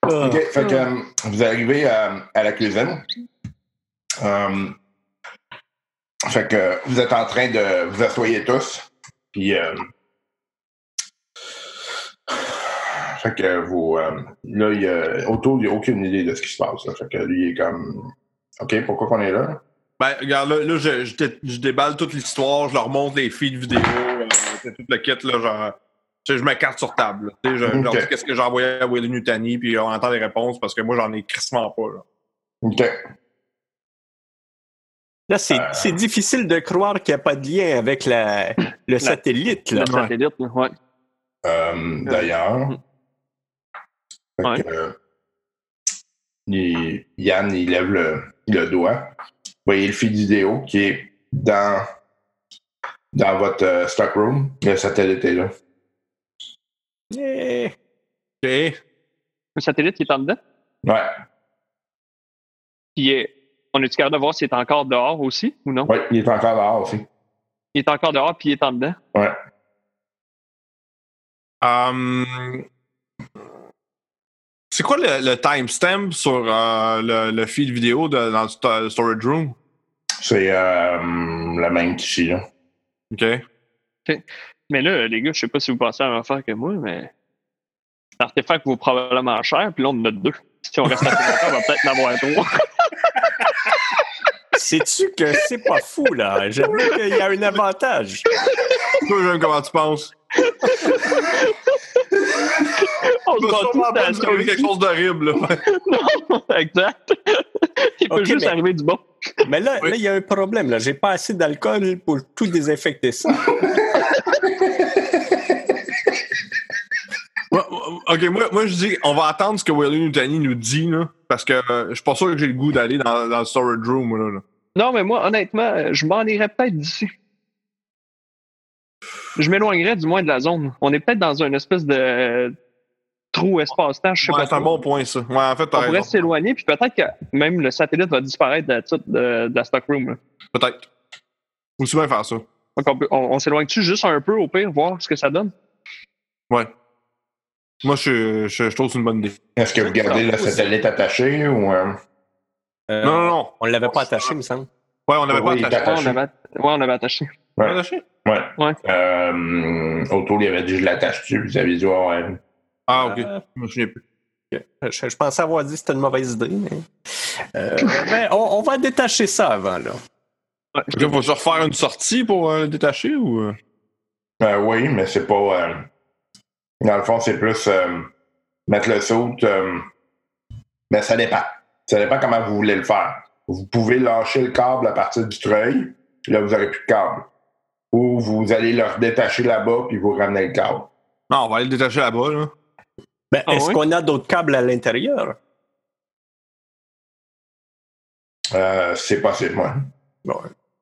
Ah. OK, fait que euh, vous arrivez à, à la cuisine. Euh, fait que vous êtes en train de vous asseyez tous. Puis euh, fait que vous euh, là, il y a, autour, il n'y a aucune idée de ce qui se passe. là. Fait que lui il est comme OK, pourquoi qu'on est là? Ben, regarde, là, là, je, je, dé- je déballe toute l'histoire, je leur montre les feeds vidéo, euh, c'est tout le kit, là, genre. Tu sais, je mets carte sur table. là. Tu sais, je, je leur dis qu'est-ce que j'ai envoyé à Willie Nutani, puis on entend les réponses parce que moi, j'en ai crissement pas. Là. OK. Là, c'est c'est difficile de croire qu'il n'y a pas de lien avec la, le satellite. Là. Le satellite, là, ouais. Euh, D'ailleurs, Ouais. que, euh, il- Yann, il lève le, le doigt. Vous voyez le fil vidéo qui est dans, dans votre euh, stockroom. Le satellite est là. Le satellite qui est en dedans? Ouais, Puis, euh, on est-tu capable de voir s'il est encore dehors aussi ou non? ouais, il est encore dehors aussi. Il est encore dehors puis il est en dedans? Ouais. Hum, c'est quoi le, le timestamp sur euh, le, le feed vidéo de, dans le sto- storage room? C'est euh, le même qu'ici, là. OK. Mais là, les gars, je sais pas si vous pensez à la même affaire que moi, mais l'artefact vaut probablement cher, puis là, on en a deux. Si on reste assez longtemps, on va peut-être en avoir trois. Sais-tu que c'est pas fou, là? J'avoue qu'il y a un avantage. Toi, j'aime comment tu penses? on bat sûrement tous pas quelque chose d'horrible. là. Non, exact. Il peut juste mais- arriver du bon. Mais là, Oui. là, il y a un problème. Là. J'ai pas assez d'alcool pour tout désinfecter ça. Ok, moi, moi je dis, on va attendre ce que Willie Nutani nous dit, là, parce que euh, je suis pas sûr que j'ai le goût d'aller dans, dans le storage room. Là, là. Non, mais moi, honnêtement, euh, je m'en irais peut-être d'ici. Je m'éloignerais du moins de la zone. On est peut-être dans une espèce de trou espace-temps, je sais Ouais, pas. c'est un bon point, ça. Ouais, en fait, On pourrait s'éloigner, puis peut-être que même le satellite va disparaître de, la- de, de la stockroom. Peut-être. Faut aussi bien faire ça. Donc, on, peut- on, on s'éloigne-tu juste un peu, au pire, voir ce que ça donne? Ouais. Moi, je, je, je trouve que c'est une bonne idée. Est-ce que vous gardez le satellite attaché ou. euh, Euh, Non, non, non. On l'avait pas attaché, il me semble. Ouais, on il pas attaché. Ouais, on attaché. avait, ouais, on avait attaché. Ouais. Attaché? Ouais. Ouais. Euh, autour, il avait dit je l'attache dessus. Vous avez dit, ouais, ouais. Ah, ok. Euh, Je plus. Je, je pensais avoir dit que c'était une mauvaise idée, mais. Euh, ben, on, on va détacher ça avant, là. Ouais. Ok, faut se refaire une sortie pour euh, le détacher ou. euh? Euh, oui, mais c'est pas. euh, dans le fond, c'est plus euh, mettre le saut. euh, mais ça dépend. Ça dépend comment vous voulez le faire. Vous pouvez lâcher le câble à partir du treuil. Là, vous n'aurez plus de câble. ou vous allez leur détacher là-bas puis vous ramenez le câble. Non, on va aller le détacher là-bas. Là. Ben, Ah Est-ce oui? qu'on a d'autres câbles à l'intérieur? Euh, c'est possible, ouais.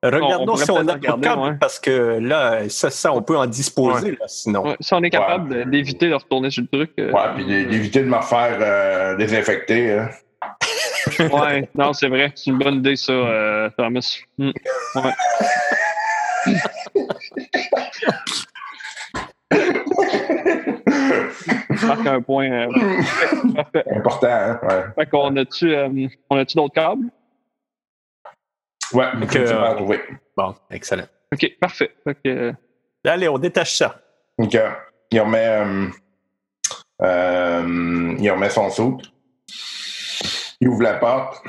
Regardons pourrait si on a d'autres câbles, ouais. parce que là, ça, ça, on peut en disposer, là, sinon. Ouais, si on est capable d'éviter de retourner sur le truc. euh, Ouais, puis d'é- d'éviter de me faire euh, désinfecter. hein. ouais, non, c'est vrai. C'est une bonne idée, ça, euh, Thomas. Hmm. Ouais. Je marque un point. euh. Important, hein? Ouais. Fait qu'on a-tu euh, on a-tu d'autres câbles? Ouais, vas euh, trouver. Bon, excellent. OK, parfait. Fait que, euh, Allez, on détache ça. Euh, il remet, euh, euh, il remet son saut. Il ouvre la porte.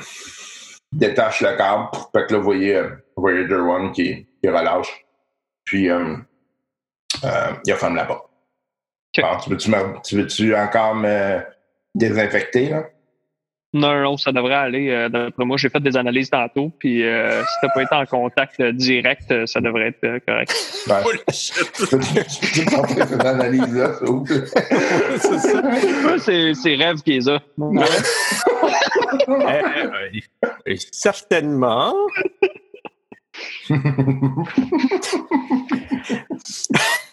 Il détache le câble. Fait que là, vous voyez Voyager One qui, qui relâche. Puis, euh, euh, il referme la porte. Tu veux-tu tu veux-tu encore me désinfecter, là? non, non, ça devrait aller. euh, D'après moi, j'ai fait des analyses tantôt. Puis euh, si t'as pas été en contact euh, direct, euh, ça devrait être correct. Peux-tu peux-tu me montrer cette analyse-là, s'il vous plaît? Ça, c'est c'est Rêve qui est ça. Eh, eh, certainement.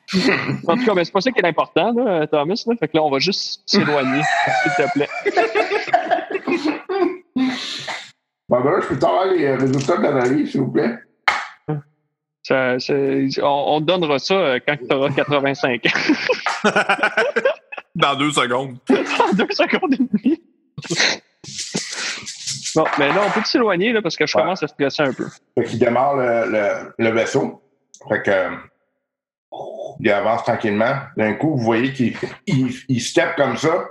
En tout cas, mais c'est pas ça qui est important, là, Thomas. Là. Fait que là, on va juste s'éloigner, s'il te plaît. Bon, ben là, je peux t'avoir les euh, résultats de l'analyse, s'il vous plaît? Ça, on, on te donnera ça euh, quand tu auras 85 ans. Dans deux secondes. en deux secondes et demie. Bon, mais là, on peut s'éloigner là, parce que je Ouais. commence à stresser un peu. Fait qu'il démarre le, le, le vaisseau. Fait que, euh, il avance tranquillement. D'un coup, vous voyez qu'il il, il step comme ça.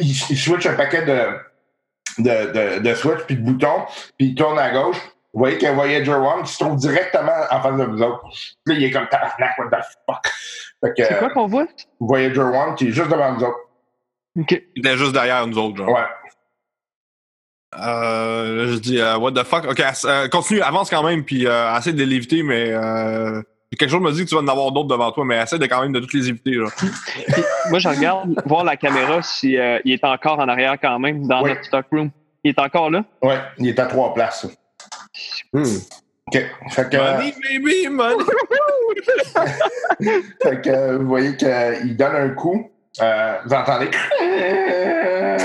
Il, switch un paquet de, de, de, de switch puis de boutons, puis il tourne à gauche. Vous voyez qu'il y a Voyager One qui se trouve directement en face de vous autres. Puis là, il est comme tabarnak, what the fuck? C'est quoi qu'on voit? Voyager One qui est juste devant nous autres. OK. Il était juste derrière nous autres, genre. Ouais. Euh, là, je dis, euh, what the fuck? Ok, euh, continue, avance quand même, puis euh, essaie de l'éviter, mais euh, quelque chose me dit que tu vas en avoir d'autres devant toi, mais essaie de quand même de toutes les éviter. Là. Moi, je regarde voir la caméra si euh, il est encore en arrière quand même dans Oui. notre stock room. Il est encore là? Ouais, il est à trois places. Hmm. OK. Fait que, Money, baby, money! fait que euh, vous voyez qu'il donne un coup. Euh, vous entendez? Ouais,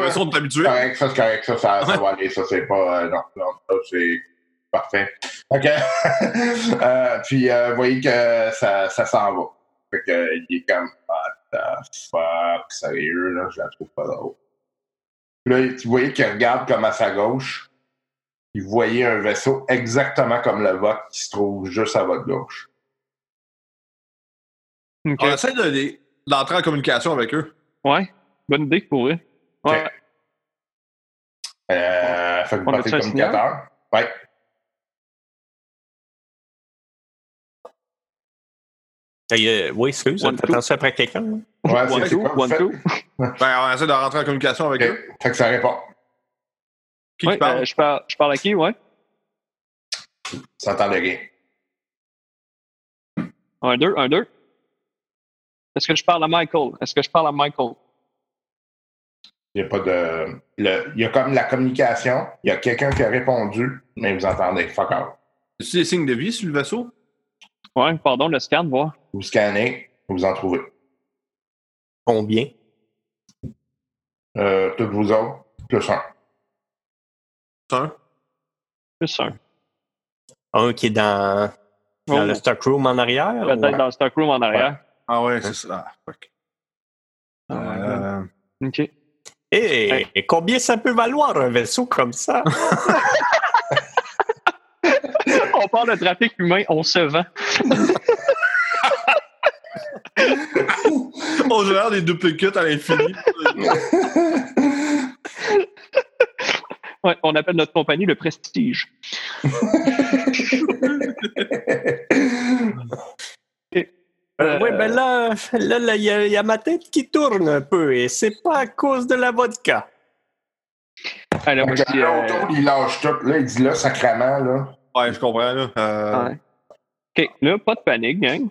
mais ça, on est habitué. correct, ça c'est correct, ça, ça, ça va aller, ça c'est pas. euh, non, non, ça c'est parfait. OK. Euh, puis euh, vous voyez que ça, ça s'en va. Fait que euh, il est comme What the fuck, sérieux, là, je la trouve pas drôle. Puis Là, vous voyez qu'il regarde comme à sa gauche. Puis vous voyez un vaisseau exactement comme le vôtre qui se trouve juste à votre gauche. OK. On essaie de d'entrer en communication avec eux. Ouais. Bonne idée pour eux. Ouais. Euh, fait que vous partez le communicateur. Ouais. Euh, oui, excuse, attention après quelqu'un. là. Ouais, One, c'est two, one, two. Ben, on essaie de rentrer en communication avec eux. Fait que ça répond. Qui, Ouais, qui parle? euh, je, parle, je parle à qui, ouais? Ça entendait rien. Un, deux, un, deux. Est-ce que je parle à Michael? Est-ce que je parle à Michael? Il y a pas de. le- il y a comme la communication. Il y a quelqu'un qui a répondu, mais vous entendez. Fuck out. Est-ce des signes de vie sur le vaisseau? Ouais, pardon, le scan, voir. Vous scannez, vous en trouvez. Combien? Euh, toutes vous autres, plus un. Un? Plus un. Un qui est dans, dans Oh, le stockroom en arrière? Peut-être ou- dans le stockroom en arrière. Ah ouais, c'est ça. Ah, fuck. Euh, OK. Eh, et combien ça peut valoir un vaisseau comme ça? on parle de trafic humain, on se vend. on gère des duplicates à l'infini. Ouais, on appelle notre compagnie le Prestige. Euh, oui, ben là, là, là, il y, a- il y a ma tête qui tourne un peu et c'est pas à cause de la vodka. Là, moi, je Fait que dis, là, euh, il lâche tout. Là, il dit là, sacrament, là. Ouais, je comprends, là. Euh, ouais. OK, là, pas de panique, gang.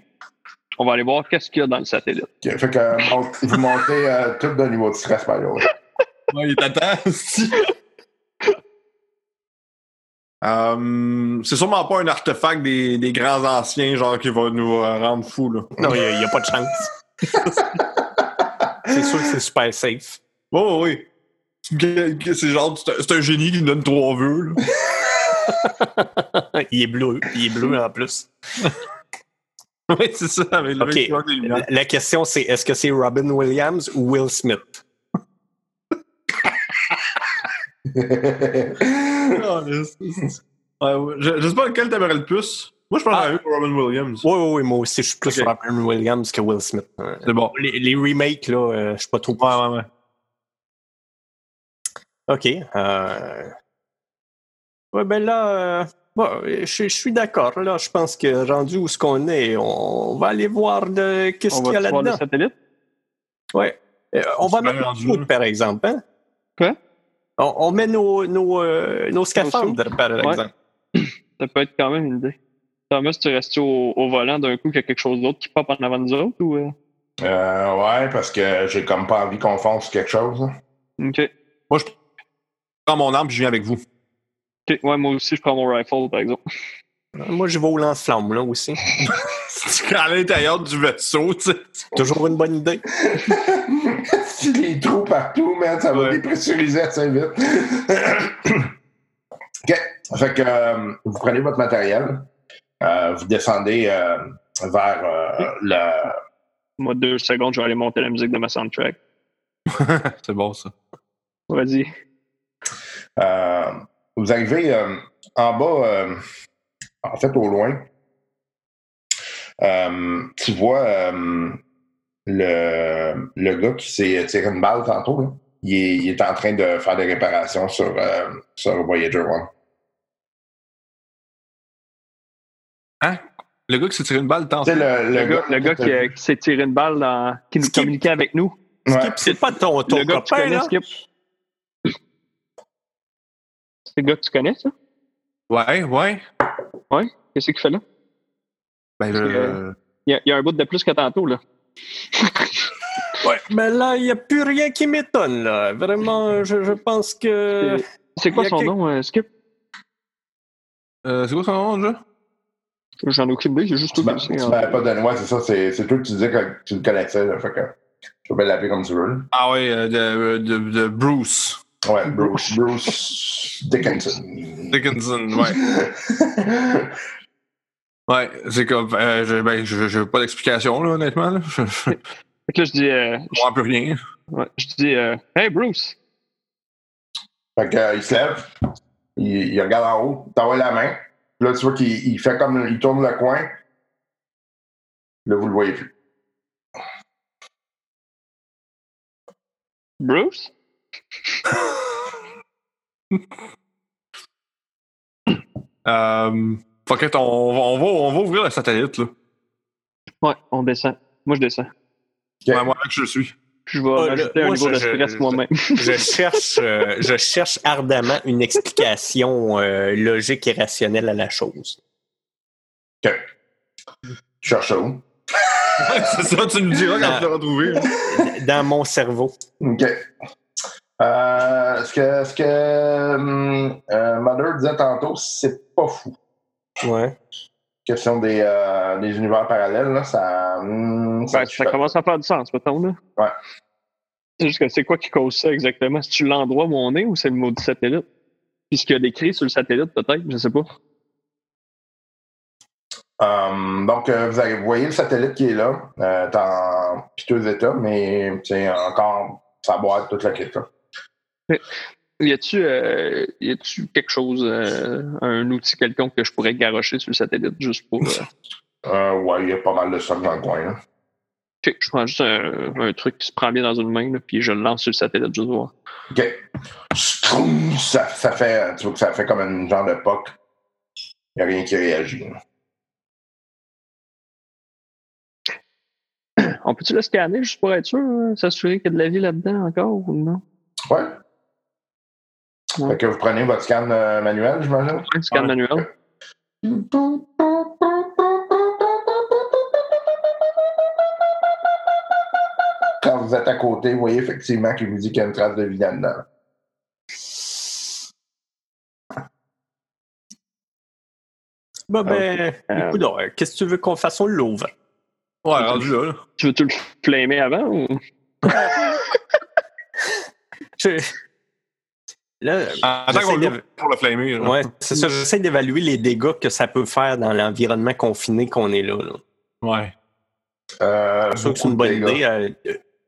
On va aller voir qu'est-ce qu'il y a dans le satellite. Ok, Fait que euh, vous montez euh, tout de niveau de stress, par exemple. Ouais, il t'attend. Euh, c'est sûrement pas un artefact des, des grands anciens, genre, qui va nous euh, rendre fous, là. Non, il n'y a, pas de chance. c'est sûr que c'est super safe. Oh, oui. Que- que C'est genre, c'est un- c'est un génie qui nous donne trois vœux, là. il est bleu. Il est bleu en plus. oui, c'est ça, avec le. La, question, c'est est-ce que c'est Robin Williams ou Will Smith? Ah, Ouais. Je, je sais pas lequel t'aimerais le plus. Moi, je pense Ah. à Robin Williams. Oui, oui, oui, moi aussi, je suis plus Ok. Robin Williams que Will Smith. Euh, C'est bon. Les, les remakes, là, euh, je suis pas trop. Ouais, ouais, ouais. OK. Euh... Ouais, ben là, euh, bon, je, je suis d'accord. Là, je pense que rendu où ce qu'on est, on va aller voir de qu'est-ce On qu'il y a va voir le là-dedans. satellite? Ouais. Euh, on va mettre rendu, nos coudes, par exemple. Hein? Quoi? On, on met nos, nos, euh, nos scaphandres, par Ouais. exemple. Ça peut être quand même une idée. Thomas, tu restes au, au volant d'un coup qu'il y a quelque chose d'autre qui pop en avant de nous autres ou. euh? Euh, ouais, parce que j'ai comme pas envie qu'on fonce quelque chose. là. OK. Moi, je prends mon arme et je viens avec vous. OK. Ouais, moi aussi, je prends mon rifle, par exemple. Moi, je vais au lance-flamme, là, aussi. C'est à l'intérieur du vaisseau, tu sais. Toujours une bonne idée. Si les trous partout, man, ça va Ouais. dépressuriser assez vite. OK. Fait que euh, vous prenez votre matériel, euh, vous descendez euh, vers euh, le. Moi, deux secondes, je vais aller monter la musique de ma soundtrack. c'est bon, ça. Vas-y. Vous arrivez euh, en bas, euh, en fait, au loin. Euh, tu vois euh, le, le gars qui s'est tiré une balle tantôt. là. Il, est, il est en train de faire des réparations sur, euh, sur Voyager 1. Le gars qui s'est tiré une balle tantôt? le, Le, gars, le gars qui, s'est tiré une balle dans- qui nous Skip. communiquait avec nous. Ouais. Skip, c'est pas ton, ton le gars que tu copain, connais, là? Skip. C'est le gars que tu connais, ça? Ouais, ouais. Qu'est-ce qu'il fait là? Ben, le... Il y, a, il y a un bout de plus que tantôt, là. Ouais, mais là, il n'y a plus rien qui m'étonne, là. Vraiment, je, je pense que... C'est quoi son nom, euh, Skip? Euh, c'est quoi son nom, déjà? J'en ai aucune idée, j'ai juste tout m'as laissé. tu en- m'avais pas. Ouais, c'est ça. C'est c'est toi que tu disais que tu le connaissais. Là, fait que tu peux l'appeler comme tu veux. Ah ouais, euh, de, de, de Bruce Ouais, Bruce, Bruce Dickinson. Dickinson, ouais. Ouais, c'est comme. Euh, je, ben, je, je veux pas d'explication, là, honnêtement. Là. Je, je Fait que là, je dis, euh, comprends plus rien. ouais, je dis euh, Hey, Bruce! Fait que, euh, il se lève, il, il regarde en haut, il t'envoie la main. Puis là, tu vois qu'il il fait comme. Il tourne le coin. Là, vous le voyez plus. Bruce? Euh, fuck it, on, va- on, va, on va ouvrir le satellite, là. Ouais, on descend. Moi, je descends. Ok. Ouais, moi, avec je suis. Puis je vais là, un niveau je- de stress moi-même. Je cherche, euh, je cherche ardemment une explication euh, logique et rationnelle à la chose. OK. Tu cherches ça où? C'est ça, tu nous diras quand tu l'auras trouvé. là. Dans mon cerveau. OK. Euh, ce que, ce que hum, euh, Mother disait tantôt, c'est pas fou. Ouais. Question des, euh, des univers parallèles, là, ça. hum, Ben, ça fait. commence à faire du sens, mettons, là. Ouais. C'est juste que c'est quoi qui cause ça exactement? C'est-tu l'endroit où on est ou c'est le maudit satellite? Puis ce qu'il y a décrit sur le satellite, peut-être, je sais pas. Hum, donc, euh, vous, avez- vous voyez le satellite qui est là, euh, est en piteux état, mais c'est encore sa boîte, toute la kit. Là. Y a-tu euh, quelque chose, euh, un outil quelconque que je pourrais garrocher sur le satellite juste pour. euh, Euh, ouais, il y a pas mal de stock dans le coin. Là. ok, je prends juste un, un truc qui se prend bien dans une main, là, puis je le lance sur le satellite juste voir. OK. Ça, ça fait, tu vois que ça fait comme un genre de poc. Il n'y a rien qui réagit. là. On peut-tu le scanner juste pour être sûr, hein, s'assurer qu'il y a de la vie là-dedans encore ou non? Ouais. Fait que vous prenez votre scan euh, manuel, j'imagine? Un scan manuel. Quand vous êtes à côté, vous voyez effectivement qu'il vous dit qu'il y a une trace de vie dedans. Bah ben, euh. euh, qu'est-ce que tu veux qu'on fasse? On l'ouvre. Ouais, rendu là. Tu veux tout le flammer avant ou? Là, Attends qu'on pour le flamer. là. Ouais, c'est ça. J'essaie d'évaluer les dégâts que ça peut faire dans l'environnement confiné qu'on est là. là. Ouais. Euh, C'est sûr que c'est une bonne idée. euh,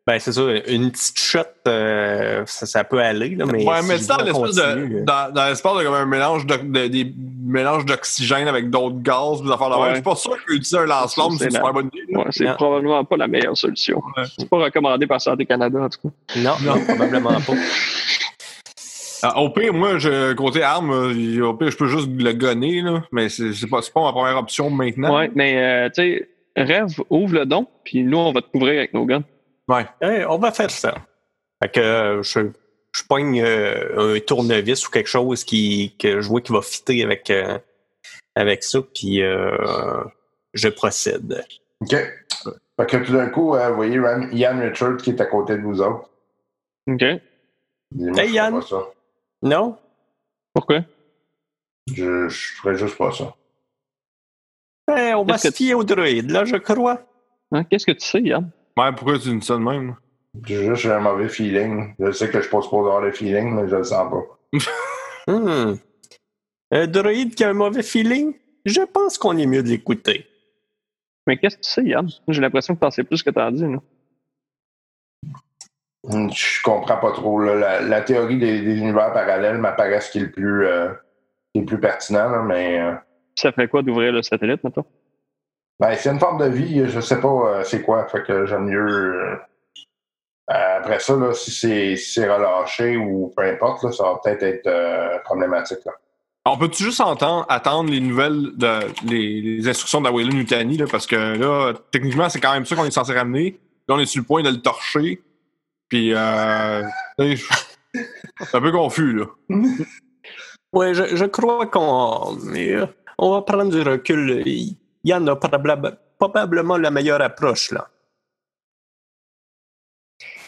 ben, c'est ça. Une petite shot, euh, ça, ça peut aller. Là, mais ouais, si mais je c'est dans l'espèce de. euh, Dans, dans l'espace de comme un mélange de, de- des mélanges d'oxygène avec d'autres gaz, des affaires. Ouais. Je suis pas sûr qu'utiliser un lance-flamme, c'est une super bonne idée. Ouais, c'est probablement pas la meilleure solution. Ouais. C'est pas recommandé par Santé Canada, en tout cas. Non, non, probablement pas. Ah, au pire, moi, je, côté arme, euh, au pire, je peux juste le gonner, là. Mais c'est pas, pas ma première option maintenant. Ouais, mais euh, tu sais, rêve, ouvre le don, puis nous, on va te couvrir avec nos guns. Ouais. Hey, on va faire ça. Fait que euh, je, je pogne euh, un tournevis ou quelque chose qui, que je vois qui va fitter avec, euh, avec ça, puis euh, je procède. OK. Fait que tout d'un coup, euh, vous voyez Ian Richard qui est à côté de vous autres. OK. Hey, Yann. ça. Non? Pourquoi? Je, je ferais juste pas ça. Ben, on va se fier au droïde, là, je crois. Hein, Qu'est-ce que tu sais, Yann? Ouais, pourquoi tu dis ça de même? J'ai juste un mauvais feeling. Je sais que je suis pas supposé avoir le feeling, mais je le sens pas. Hmm. Un droïde qui a un mauvais feeling? Je pense qu'on est mieux de l'écouter. Mais qu'est-ce que tu sais, Yann? J'ai l'impression que t'en sais plus que t'en dis, là. Hum, Je comprends pas trop. là. La, la théorie des, des univers parallèles m'apparaît ce qui est le plus, euh, qui est le plus pertinent, là, mais euh, Ça fait quoi d'ouvrir le satellite, maintenant? ben, c'est une forme de vie, je sais pas euh, c'est quoi. Fait que j'aime mieux. euh, après ça, là, si c'est si relâché ou peu importe, là, ça va peut-être être, euh, problématique. Là. On peut-tu juste entendre, attendre les nouvelles, de, les, les instructions de la Wayland Nutani, là, parce que là, techniquement, c'est quand même ça qu'on est censé ramener. Là, on est sur le point de le torcher. Puis, euh, c'est un peu confus, là. Oui, je, je crois qu'on euh, on va prendre du recul. Yann a probable- probablement la meilleure approche, là.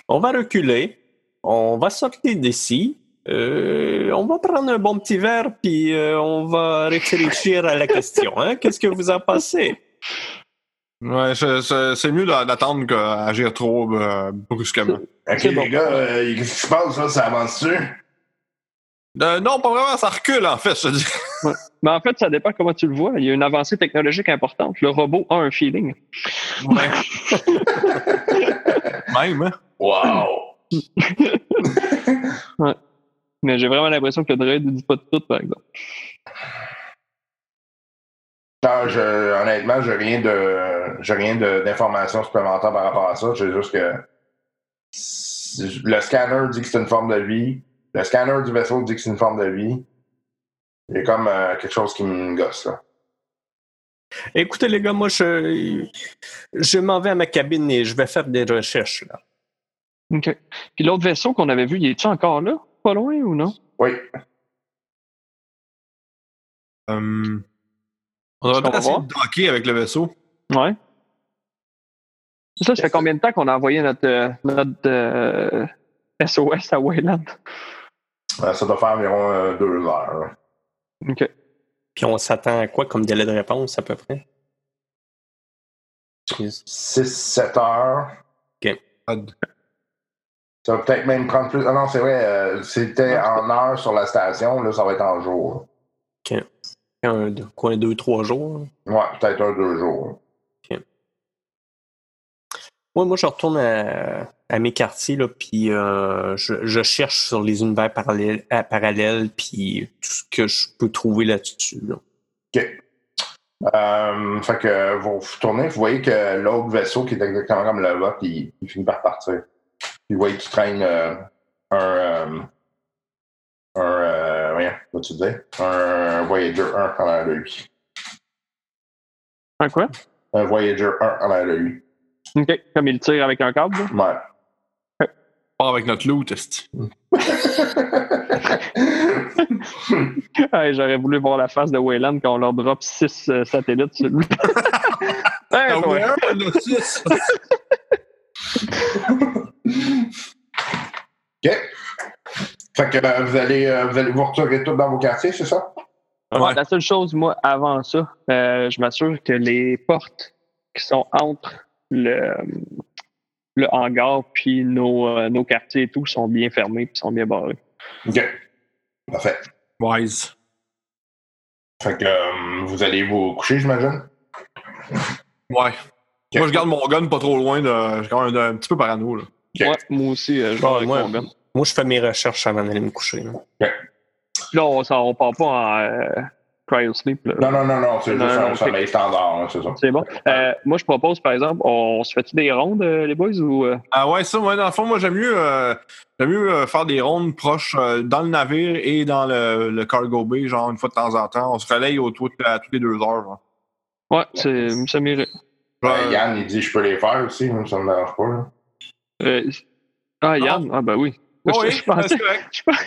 On va reculer. On va sortir d'ici. euh, on va prendre un bon petit verre, puis euh, on va réfléchir à la question. Hein? Qu'est-ce que vous en pensez? Ouais, c'est- c'est c'est mieux d'a- d'attendre qu'agir trop euh, brusquement. Ok, les gars, euh, qu'est-ce qui se passe, là? Ça avance-tu? Euh, non, pas vraiment, ça recule, en fait, je te dis. Mais en fait, ça dépend comment tu le vois. Il y a une avancée technologique importante. Le robot a un feeling. Même, hein? Wow! Mais j'ai vraiment l'impression que le droïde ne dit pas de tout, par exemple. Non, je, honnêtement, j'ai rien de, j'ai rien d'informations supplémentaires par rapport à ça. J'ai juste que le scanner dit que c'est une forme de vie. Le scanner du vaisseau dit que c'est une forme de vie. Il y a comme euh, quelque chose qui me gosse, là. Écoutez, les gars, moi, je, je m'en vais à ma cabine et je vais faire des recherches. Là. OK. Puis l'autre vaisseau qu'on avait vu, il est-tu encore là? Pas loin ou non? Oui. Euh, on qu'on peut-être va essayer de docker avec le vaisseau. Ouais. Ça, ça fait combien de temps qu'on a envoyé notre, euh, notre euh, SOS à Wayland? Euh, Ça doit faire environ euh, deux heures. OK. Puis on s'attend à quoi comme délai de réponse à peu près? Six, sept heures. Odd. Ça va peut-être même prendre plus. Ah non, c'est vrai, euh, c'était en heure sur la station, là, ça va être en jour. Un, quoi, deux, trois jours? Ouais, peut-être un, deux jours. Ouais, moi, je retourne à, à mes quartiers, là, puis euh, je, je cherche sur les univers parallèles, à- parallèles puis tout ce que je peux trouver là-dessus. Là. OK. Euh, fait que vous tournez, vous voyez que l'autre vaisseau qui est exactement comme le vôtre, il, il finit par partir. Puis vous voyez qu'il traîne euh, un. euh, un. Voyons, vas-tu dire? Un Voyager 1 en l'air de lui. Un quoi? Un Voyager 1 en l'air de lui. OK. Comme il tire avec un câble, là? Ouais. Part avec notre loot, J'aurais voulu voir la face de Wayland quand on leur drop six euh, satellites sur lui. Hey, Ah ouais. OK. Fait que euh, vous, allez, euh, vous allez vous retirer tout dans vos quartiers, c'est ça? Ouais. La seule chose, moi, avant ça, euh, je m'assure que les portes qui sont entre le, le hangar puis nos, euh, nos quartiers et tout sont bien fermés puis sont bien barrés. OK. Parfait. Wise. Fait que euh, vous allez vous coucher, j'imagine? Ouais. Moi, je garde mon gun pas trop loin. De... Je suis quand même un, un petit peu parano. Là. Ouais, moi aussi, euh, je avec moi- mon gun. Moi, je fais mes recherches avant d'aller me coucher. là. Là, on, on part pas en euh, cryo sleep. là. Non, non, non, non, c'est juste un sommeil standard, hein, c'est ça. C'est bon. Euh, moi, je propose, par exemple, on se fait des rondes, euh, les boys, ou. euh, Ah ouais, ça, ouais, dans le fond, moi, j'aime mieux, euh, j'aime mieux faire des rondes proches euh, dans le navire et dans le, le cargo bay, genre une fois de temps en temps. On se relaye au tout, à toutes les deux heures. genre. Ouais, c'est, ça m'irait. Ben, Yann, il dit je peux les faire aussi, moi, ça me dérange pas. là. Euh, ah, Yann, ah, ben oui. Oui, je, pensais, je, pensais-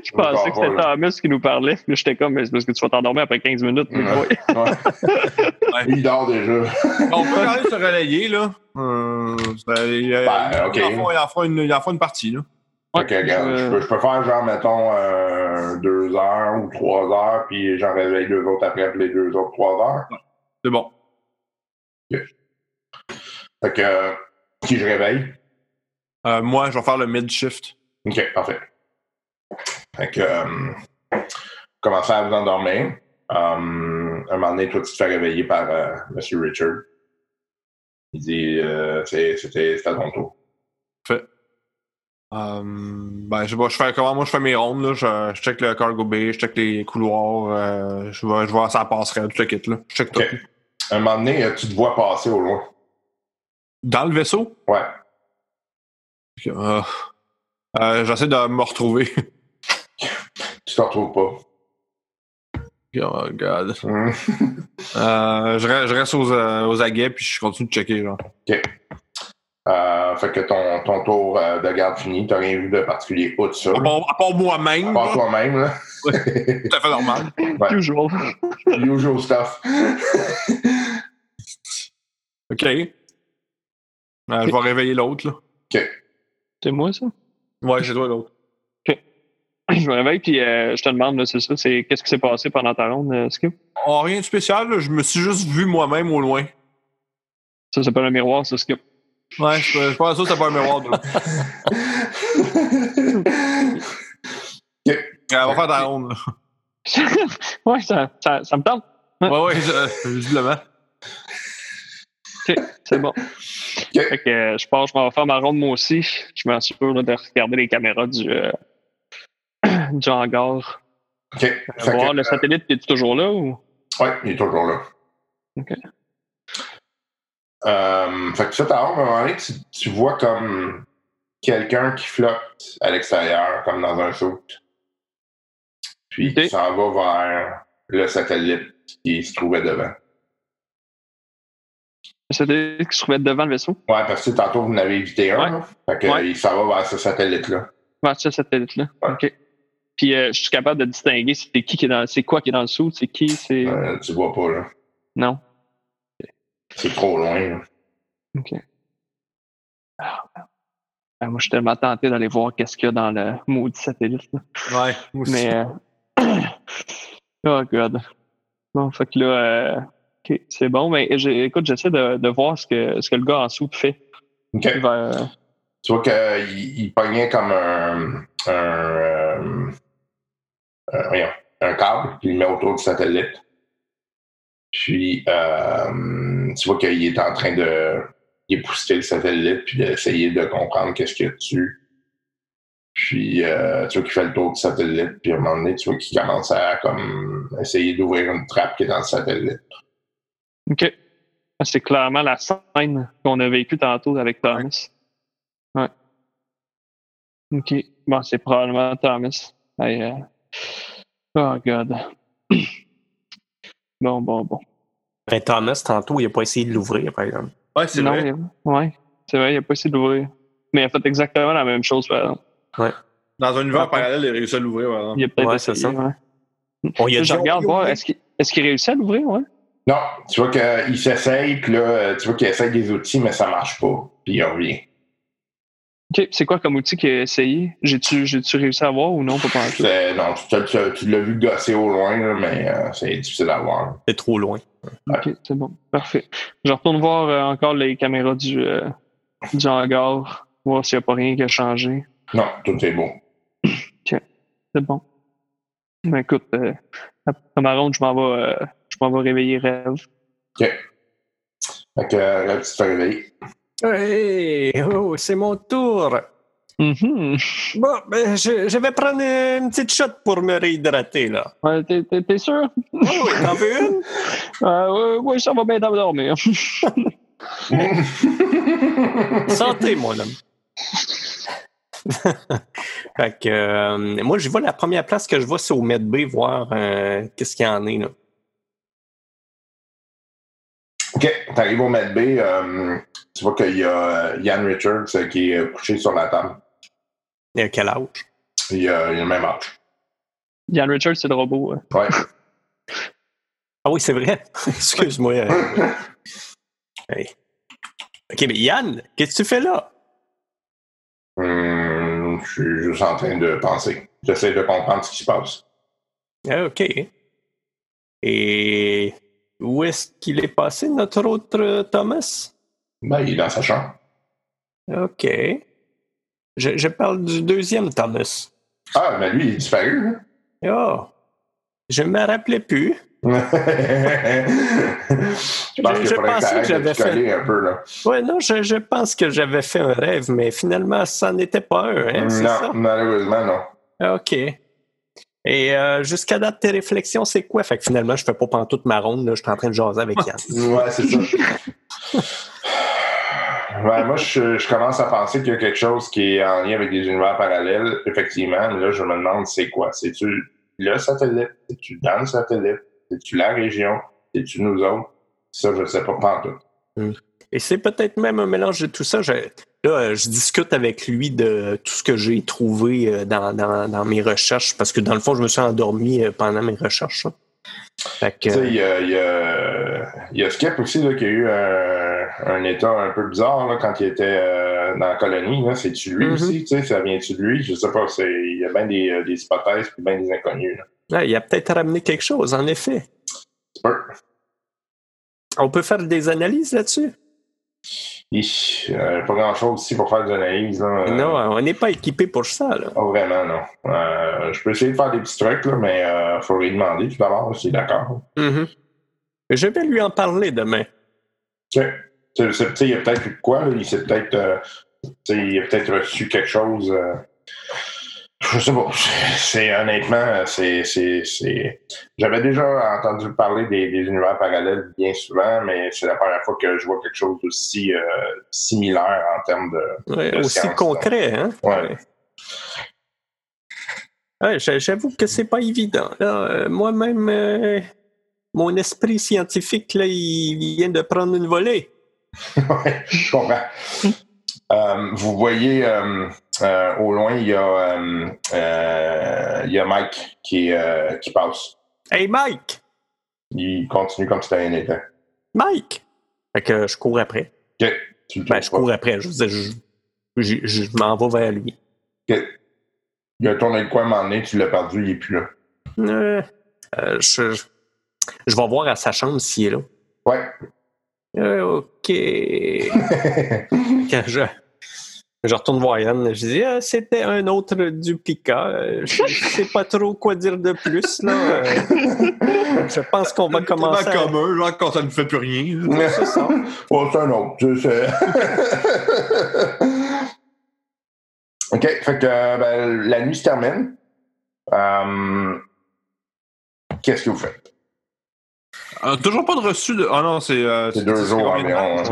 je pensais que c'était. Thomas qui nous parlait. Là, j'étais comme, mais c'est parce que tu vas t'endormir après 15 minutes. mais Ouais. ouais. Ouais. Il dort déjà. On peut quand même se relayer, là. Euh, ça- il, Ben, ok. il en fera- il en fera une, il en fera une partie, là. Que, regarde, je- je, peux, je peux faire genre, mettons, euh, deux heures ou trois heures, puis j'en réveille deux autres après les deux autres trois heures. C'est bon. Fait que, qui je réveille? Euh, moi, je vais faire le mid-shift. OK, parfait. Fait que, euh, commencez à vous endormir. Euh, un moment donné, toi, tu te fais réveiller par euh, M. Richard. Il dit, c'est- c'était à ton tour. Fait. Ben, je sais pas, je fais comment? Moi je fais mes rondes, là. Je, je check le cargo bay, je check les couloirs, je vois, je vois ça passerait, tout le kit, là. Je check tout. Un moment donné, tu te vois passer au loin. Dans le vaisseau, Ouais. Euh, euh, j'essaie de me retrouver. Tu te retrouves pas. oh god. Hum. Euh, je, reste, je reste aux, euh, aux aguets, puis je continue de checker, genre. Euh, fait que ton, ton tour euh, de garde fini, t'as rien vu de particulier outre ça. À part, à part moi-même, À part là, toi-même, là. tout à fait normal. Ouais. Usual. Usual stuff. OK. Euh, je vais réveiller l'autre, là. C'est moi, ça? Ouais, c'est toi l'autre. Je me réveille, puis euh, je te demande, c'est ça, c'est qu'est-ce qui s'est passé pendant ta ronde, euh, Skip? Oh, rien de spécial, là. je me suis juste vu moi-même au loin. Ça s'appelle un miroir, ça, Skip. Ouais, je, je pense que ça, c'est pas un miroir. là. Ok. Euh, on va faire ta ronde, là. ouais, ça, ça, ça me tente. Ouais, ouais, je- visiblement. C'est bon. Fait que euh, je pense que je vais faire ma ronde moi aussi. Je m'assure de regarder les caméras du, euh, du hangar. OK. Fait voir que, le satellite, es-tu toujours là ou? Ouais, il est toujours là. OK. Euh, fait que ça, t'as à un moment donné, tu, tu vois comme quelqu'un qui flotte à l'extérieur, comme dans un saut. Puis Ok. qui s'en va vers le satellite qui se trouvait devant. Le satellite qui se trouvait devant le vaisseau? Ouais, parce que tantôt, vous en avez évité un. Ouais. là. Fait que, Ouais. il s'en va vers ce satellite-là. C'est ce satellite-là. Ouais. OK. Puis euh, je suis capable de distinguer c'est qui qui est dans. C'est quoi qui est dans le sous? C'est qui? C'est. Euh, tu vois pas, là. Non. C'est trop loin, là. OK. Ah, ah, moi, je suis tellement tenté d'aller voir qu'est-ce qu'il y a dans le maudit satellite. là. Ouais, moi aussi. Mais. euh, oh, God. Bon, fait que là. Euh, OK, c'est bon. Mais écoute, j'essaie de, de voir ce que, ce que le gars en dessous fait. OK. Va, euh, Tu vois qu'il il pognait comme un, un, euh, euh, un câble, puis il le met autour du satellite. Puis, euh, tu vois qu'il est en train de épousseter le satellite, puis d'essayer de comprendre qu'est-ce qu'il y a dessus. Puis, euh, tu vois qu'il fait le tour du satellite, puis à un moment donné, tu vois qu'il commence à comme essayer d'ouvrir une trappe qui est dans le satellite. OK. Ah, C'est clairement la scène qu'on a vécue tantôt avec Thomas. Ouais. OK. Bon, c'est probablement Thomas. Hey, euh, Oh, God. Bon, bon, bon. Ben, Thomas, tantôt, il n'a pas essayé de l'ouvrir, par exemple. Ouais, c'est vrai. il a- ouais. C'est vrai, il a pas essayé d'ouvrir. Mais il a fait exactement la même chose, par exemple. Dans un univers Ouais. parallèle, il a réussi à l'ouvrir, par exemple. Il a peut-être Ouais, essayé, c'est ça. ouais. On y a Je déjà regarde voir, est-ce qu'il est qu'il réussit à l'ouvrir, ouais? Non, tu vois qu'il s'essaye, puis là, tu vois qu'il essaye des outils, mais ça marche pas, puis il revient. Ok, c'est quoi comme outil qu'il a essayé? J'ai-tu, j'ai-tu réussi à voir ou non? Pas Non, tu, tu- tu- tu l'as vu gosser au loin, là, mais euh, c'est difficile à voir. C'est trop loin. Ok, c'est bon. Parfait. Je retourne voir euh, encore les caméras du, euh, du hangar, voir s'il n'y a pas rien qui a changé. Non, tout est beau. C'est bon. Ben écoute, euh, après ma ronde, je m'en vais, euh, m'en vais réveiller Rêve. Fait que euh, là, tu te fais réveiller. Hey, oh, c'est mon tour. Mhm. Bon, ben, je, je vais prendre une petite shot pour me réhydrater, là. Ouais, t'es, sûr? Oui, oui, t'en veux une? Euh, ouais, ouais, ça va bien dormir. Santé, mon homme. fait que, euh, moi, je vois la première place que je vois, c'est au Medbay, voir euh, qu'est-ce qu'il y en a, là. OK, t'arrives au Med B, euh, tu vois qu'il y a euh, Ian Richards euh, qui est euh, couché sur la table. Il a quel âge? Il a, il a le même âge. Yann Richards, c'est le robot. ouais. Ouais. Ah oui, c'est vrai. Excuse-moi. euh, hey. OK, mais Yann, qu'est-ce que tu fais là? Hum, je suis juste en train de penser. J'essaie de comprendre ce qui se passe. Ah, OK. Et où est-ce qu'il est passé, notre autre euh, Thomas? Ben, il est dans sa chambre. OK. Je, je parle du deuxième Thomas. Ah, mais lui, il est disparu. hein? Oh, je me rappelais plus. je pense Je- qu'il je faudrait pensais que j'avais coller un peu, là. Ouais, non, je, je pense que j'avais fait un rêve, mais finalement, ça n'était pas un, hein, non, ça? malheureusement, non. OK. Et euh, jusqu'à date, tes réflexions, c'est quoi? Fait que finalement, je fais pas pantoute ma ronde, là, je suis en train de jaser avec Yann. Ouais, c'est ça. Ouais, moi, je, je commence à penser qu'il y a quelque chose qui est en lien avec des univers parallèles, effectivement. Mais là, je me demande c'est quoi? C'est-tu le satellite? C'est-tu dans le satellite? C'est-tu la région? C'est-tu nous autres? Ça, je sais pas, en tout. Et c'est peut-être même un mélange de tout ça. Je, là, euh, je discute avec lui de tout ce que j'ai trouvé euh, dans, dans, dans mes recherches, parce que dans le fond, je me suis endormi euh, pendant mes recherches. hein. Fait que, Tu sais, il y a, il y, a, il y a Skip aussi là, qui a eu un, un état un peu bizarre là, quand il était euh, dans la colonie. C'est-tu lui Mhm. aussi? Tu sais, ça vient-tu de lui? Je sais pas. Il y a bien des, des hypothèses et bien des inconnus. Là. il a peut-être ramené quelque chose, en effet. On peut faire des analyses là-dessus? Hi, euh, pas grand-chose ici pour faire des analyses. Là. Euh, Non, on n'est pas équipé pour ça. Là. Pas vraiment, non. Euh, je peux essayer de faire des petits trucs, là, mais il faut lui demander tout d'abord s'il est d'accord. Mhm. Je vais lui en parler demain. Tu sais, il y a peut-être quoi, là, il s'est peut-être euh, peut-être reçu quelque chose. Je sais pas. C'est honnêtement, c'est. c'est- c'est- J'avais déjà entendu parler des, des univers parallèles bien souvent, mais c'est la première fois que je vois quelque chose d'aussi euh, similaire en termes de. Ouais, de aussi science, concret, hein? Ouais. Ouais, j'a- J'avoue que c'est pas évident. Euh, Moi-même, euh, mon esprit scientifique, là, il vient de prendre une volée. Ouais, je comprends. Euh, vous voyez euh, euh, au loin, il y, a, euh, euh, il y a Mike qui, euh, qui passe. Hey Mike! Il continue comme si rien n'était. Mike! Fait que je cours après. Ok, tu le Ben, je cours après. Je, je, je- je m'en vais vers lui. Il a tourné le coin à un moment donné, tu l'as perdu, il est plus là. Euh, euh, je, je- je vais voir à sa chambre s'il est là. Ouais. Euh, OK. Quand je, je retourne voir Yann, je dis ah, c'était un autre duplicat. Euh, Je, je sais pas trop quoi dire de plus. Là. Euh, je pense qu'on va commencer. à- commun, genre quand ça ne fait plus rien. C'est ça. oh, c'est un autre. tu sais. OK, fait que ben, la nuit se termine. Euh, Qu'est-ce que vous faites? Euh, toujours pas de reçu de. Ah non, c'est. euh, C'est deux jours environ. hein? Ouais,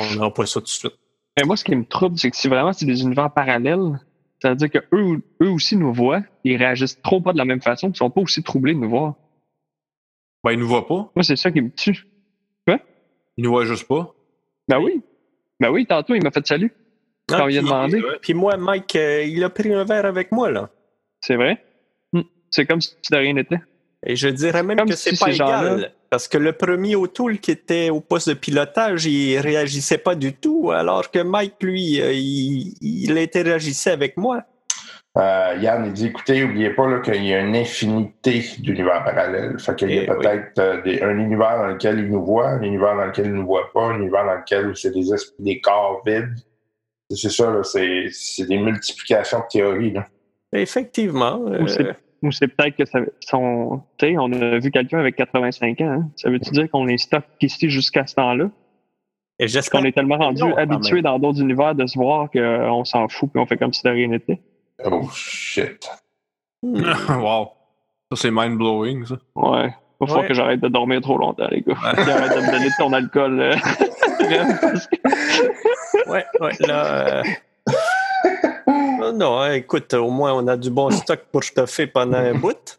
C'est on. On pas ça tout de suite. Mais moi, ce qui me trouble, c'est que si vraiment c'est des univers parallèles, ça veut dire que eux, eux aussi nous voient, ils réagissent trop pas de la même façon, ils sont pas aussi troublés de nous voir. Ben, il nous voit pas. Moi, c'est ça qui me tue. Il nous voit juste pas. Ben oui. Ben oui, tantôt, il m'a fait salut. Quand il a puis, demandé. puis moi, Mike, euh, il a pris un verre avec moi. là. C'est vrai? Hmm. C'est comme si de rien n'était. Et je dirais même Comme que si c'est pas ces gens-là- égal. Parce que le premier O'Toole qui était au poste de pilotage, il réagissait pas du tout, alors que Mike, lui, euh, il, il interagissait avec moi. Euh, Yann, il dit écoutez, n'oubliez pas là, qu'il y a une infinité d'univers parallèles. Fait qu'il y a Eh oui. peut-être euh, un univers dans lequel il nous voit, un univers dans lequel il ne nous voit pas, un univers dans lequel c'est des, corps vides. C'est ça, là, c'est c'est des multiplications de théories. Là. Effectivement. euh, Ou c'est- peut-être que ça, son, tu sais, on a vu quelqu'un avec 85 ans. hein. Ça veut-tu dire qu'on est stock ici jusqu'à ce temps-là? et qu'on est tellement rendu Non, habitué dans d'autres univers de se voir qu'on s'en fout et on fait comme si de rien n'était. Oh shit. Hmm. wow. Ça, c'est mind-blowing, ça. Ouais. Falloir Ouais. que j'arrête de dormir trop longtemps, les gars. Puis arrête de me donner de ton alcool. euh. Ouais, ouais, là. euh, Non, non, hein, écoute, au moins on a du bon stock pour stuffer pendant un bout.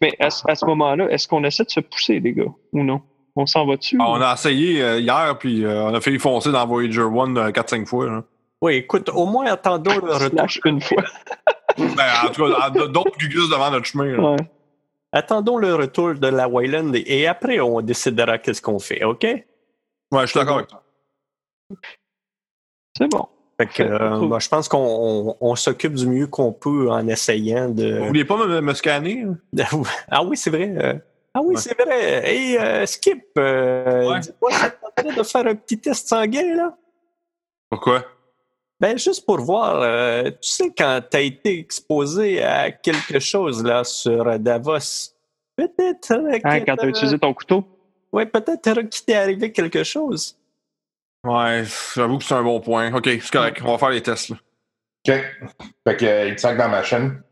Mais à, ce- à ce moment-là, est-ce qu'on essaie de se pousser, les gars, ou non? On s'en va dessus? Ah, on a essayé euh, hier, puis euh, on a failli foncer dans Voyager 1 euh, 4-5 fois. là. Oui, écoute, au moins attendons le retour. Une fois. Ben, en tout cas, d'autres glissent devant notre chemin. Ouais. Attendons le retour de la Wayland et, et après on décidera qu'est-ce qu'on fait, OK? Ouais, je suis d'accord avec toi. C'est bon. Fait que, euh, bah, je pense qu'on on- on s'occupe du mieux qu'on peut en essayant Vous de. vouliez pas me, me scanner? ah oui, c'est vrai. euh, Ah oui, Ouais. c'est vrai. Et euh, Skip, euh, Ouais. dis-moi, ça te tenterait de faire un petit test sanguin, là? Pourquoi? Ben, juste pour voir, euh, tu sais, quand tu as été exposé à quelque chose là sur Davos, peut-être Hein, quand tu as t'as- utilisé ton couteau? Ouais, peut-être qu'il t'est arrivé quelque chose. Ouais, j'avoue que c'est un bon point. Ok, c'est correct. On va faire les tests. Là. OK. Fait que, euh, il te sac dans ma chaîne.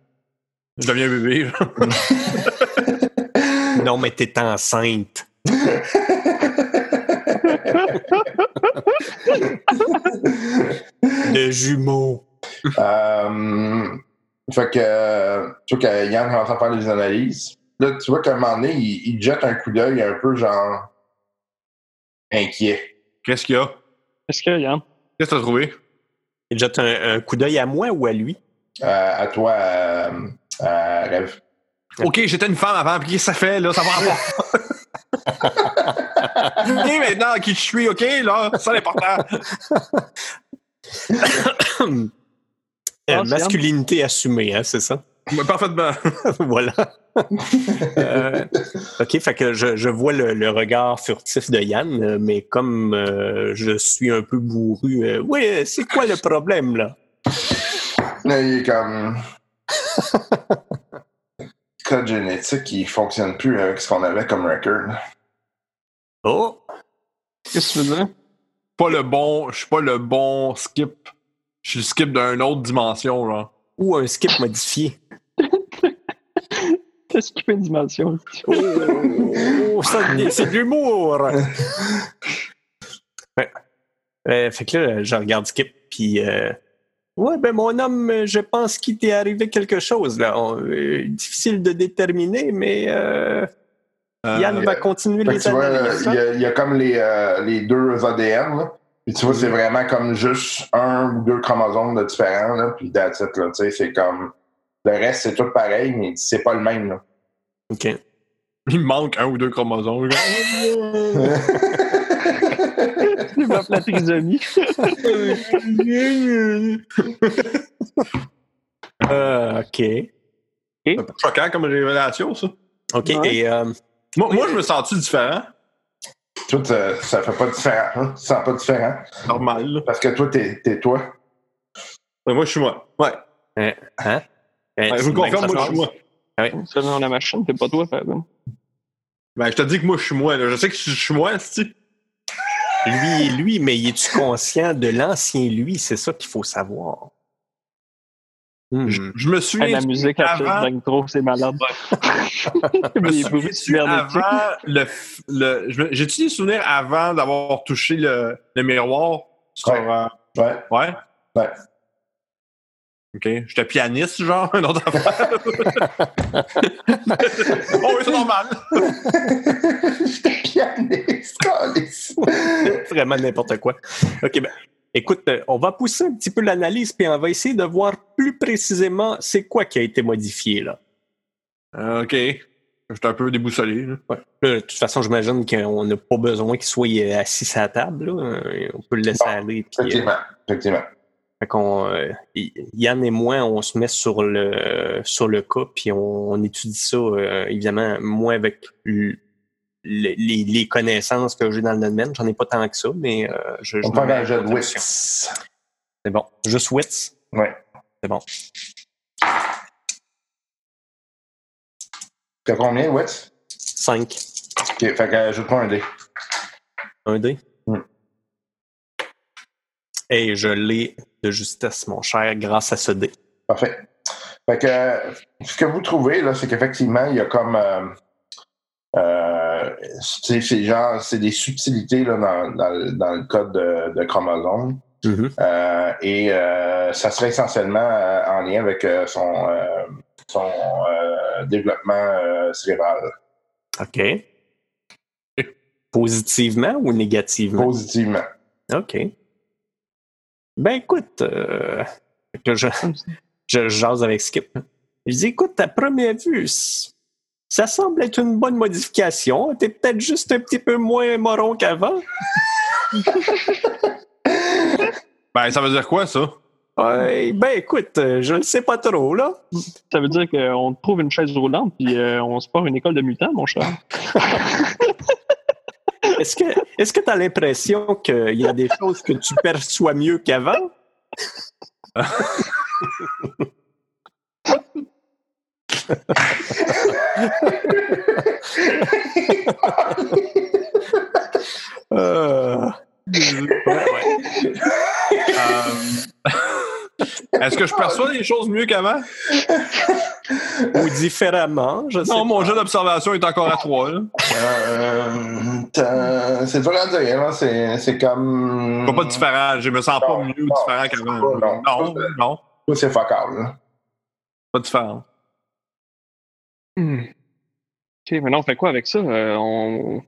Je deviens bébé. Non, mais t'es enceinte. De jumeaux. Euh, fait que, euh, tu vois que Yann commence à faire des analyses. Là, tu vois qu'à un moment donné, il, il jette un coup d'œil un peu genre inquiet. Qu'est-ce qu'il y a? Est-ce que, Yann? Qu'est-ce que t'as trouvé? Il jette un, un coup d'œil à moi ou à lui? Euh, à toi, euh, à Rêve. Ok, j'étais une femme avant, puis qu'est-ce que ça fait, là? Ça va pas. Ok, maintenant, qui je suis, ok, là? C'est ça l'important. Euh, masculinité assumée, hein, c'est ça? Parfaitement. voilà. Euh, OK, fait que je, je vois le, le regard furtif de Yann, mais comme euh, je suis un peu bourru, euh, oui, c'est quoi le problème, là? Là, il est comme. Code génétique, il fonctionne plus avec ce qu'on avait comme record. Oh! Qu'est-ce que tu veux dire? Pas le bon, je suis pas le bon skip. Je suis le skip d'une autre dimension, genre. Ou un skip modifié. T'as skippé une dimension. Oh, ça, c'est de l'humour! Ouais. Euh, fait que là, je regarde Skip, puis... euh, ouais, ben mon homme, je pense qu'il t'est arrivé quelque chose, là. On- euh, difficile de déterminer, mais euh, Yann Euh, va continuer les tu vois, il y, a, il y a comme les, euh, les deux ADN, là. Puis tu vois, c'est vraiment comme juste un ou deux chromosomes de différents, là. Puis that's it, là. Tu sais, c'est comme. Le reste, c'est tout pareil, mais c'est pas le même, là. OK. Il me manque un ou deux chromosomes. Tu développes la trisomie. Euh, OK. C'est choquant comme révélation, ça. OK, Ouais. et... euh, Moi, moi je me sens-tu différent? Tout, euh, ça fait pas différent. Hein? Tu sens pas différent. Normal, là. Parce que toi, t'es es toi. Moi, je suis moi. Ouais. hein? Euh, Ouais, je c'est vous confirme, que moi, je suis moi. Ça, dans la machine, t'es pas toi, exemple. Ben, je te dis que moi, je suis moi, là. Je sais que je suis moi, tu Lui, lui, mais es-tu conscient de l'ancien lui? C'est ça qu'il faut savoir. Hmm. je, je me Hey, souviens. la musique avant- trop, c'est malade. Je je me- j'ai-tu des souvenirs avant d'avoir touché le, le miroir sur, Ouais. euh, Ouais. ouais? Ouais. OK. J'étais pianiste, genre, un autre affaire. oh oui, c'est normal. J'étais pianiste. Vraiment n'importe quoi. OK, ben, écoute, euh, on va pousser un petit peu l'analyse, puis on va essayer de voir plus précisément c'est quoi qui a été modifié, là. Euh, OK. J'étais un peu déboussolé. là. Ouais. Là, de toute façon, j'imagine qu'on n'a pas besoin qu'il soit euh, assis à la table. là. On peut le laisser Bon, aller. puis, euh, Effectivement. Effectivement. fait qu'on, euh, Yann et moi, on se met sur le sur le cas, puis on, on étudie ça, euh, évidemment, moi avec les, les connaissances que j'ai dans le domaine. J'en ai pas tant que ça, mais euh, je, je On peut me mets faire un en jeu de wits. C'est bon. Juste wits? Ouais. C'est bon. T'as combien, wits? 5. Ok, fait que ajoute-moi un dé. Un dé? Mm. Et je l'ai de justesse, mon cher, grâce à ce dé. Parfait. Fait que euh, ce que vous trouvez, là, c'est qu'effectivement, il y a comme. Euh, euh, c'est c'est genre, c'est des subtilités là, dans, dans, le- dans le code de, de chromosome. Euh, et euh, ça serait essentiellement euh, en lien avec euh, son, euh, son euh, développement euh, cérébral. OK. Positivement ou négativement? Positivement. OK. Ben écoute, euh, que je, je jase avec Skip. Je dis, écoute, à première vue, ça semble être une bonne modification. T'es peut-être juste un petit peu moins moron qu'avant. Ben, ça veut dire quoi, ça? Ouais, ben écoute, euh, je ne sais pas trop, là. Ça veut dire qu'on te trouve une chaise roulante puis euh, on se part une école de mutants, mon cher. Est-ce que est-ce que tu as l'impression qu'il y a des choses que tu perçois mieux qu'avant? Euh. Euh, Est-ce que je perçois des choses mieux qu'avant? Ou différemment, je sais Non, pas. mon jeu d'observation est encore à 3. Là. Euh, t'as- c'est dur à dire, hein, c'est c'est comme. Pas, pas différent. Je me sens pas mieux non, différent qu'avant. non. Non, non, c'est focal. Là. pas différent. Hmm. Ok, maintenant on fait quoi avec ça? Euh, on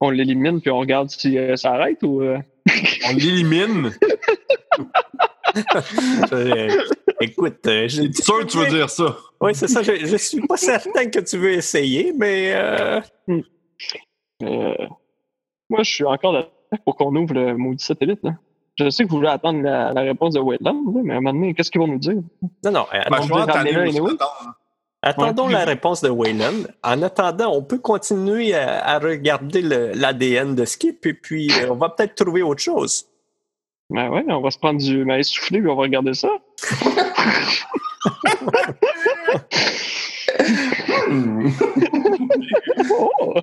on l'élimine puis on regarde si euh, ça arrête ou. euh? On l'élimine? Écoute, euh, je C'est sûr que tu veux dire ça. Oui, c'est ça. Je, je suis pas certain que tu veux essayer, mais euh, Euh, moi, je suis encore d'accord pour qu'on ouvre le maudit satellite. Là. Je sais que vous voulez attendre la, la réponse de Wetland, là, mais à un moment donné, qu'est-ce qu'ils vont nous dire? non, non. Ben, attendons- je Attendons Ouais. la réponse de Wayland. En attendant, on peut continuer à, à regarder le- l'ADN de Skip et puis euh, on va peut-être trouver autre chose. Ben ouais, on va se prendre du maïs soufflé puis on va regarder ça. Oh!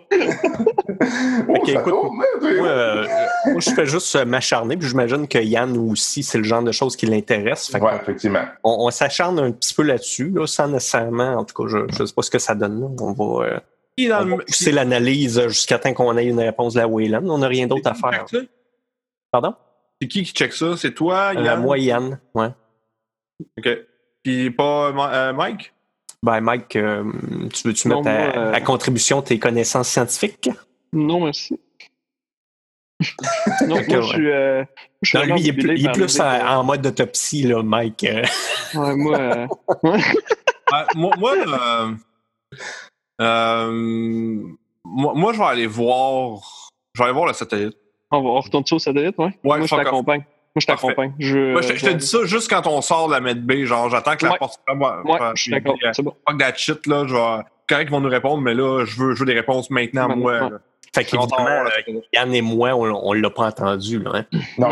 Écoute, hein. Moi, euh, moi, je fais juste m'acharner, puis j'imagine que Yann aussi, c'est le genre de choses qui l'intéresse. Ouais, effectivement. on, on s'acharne un petit peu là-dessus, là, sans nécessairement, en tout cas, je ne sais pas ce que ça donne. là. On va, euh, pousser l'analyse jusqu'à temps qu'on ait une réponse de la Wayland. On n'a rien d'autre à faire. Pardon? C'est qui qui check ça? C'est toi, Euh, Yann? moi, Yann. Ouais. OK. Puis pas euh, Mike? Ben, Mike, euh, tu veux-tu mettre à, moi, euh, à contribution tes connaissances scientifiques? Non, merci. non, moi, ouais. je suis. euh, je suis Non, lui, il est plus, il est en, en mode d'autopsie, là, Mike. euh. Ouais, moi, euh, Euh, moi, moi, euh, euh, moi, moi, je vais aller voir. Je vais aller voir le satellite. on va on retourne ça au satellite, ouais? Ouais, moi, je t'accompagne. Moi, je t'accompagne. Je, Moi, je, te- je te je- dis ça juste quand on sort de la medbay. Genre, j'attends que la Ouais. porte ferme. Ouais, je suis d'accord. C'est bon. Fuck that shit, là. Je vais. Correct qu'ils vont nous répondre, mais là, je veux, je veux des réponses maintenant, Maintenant. moi. Là. Fait qu'évidemment, euh. Yann et moi, on, on l'a pas entendu. Là, hein. Non.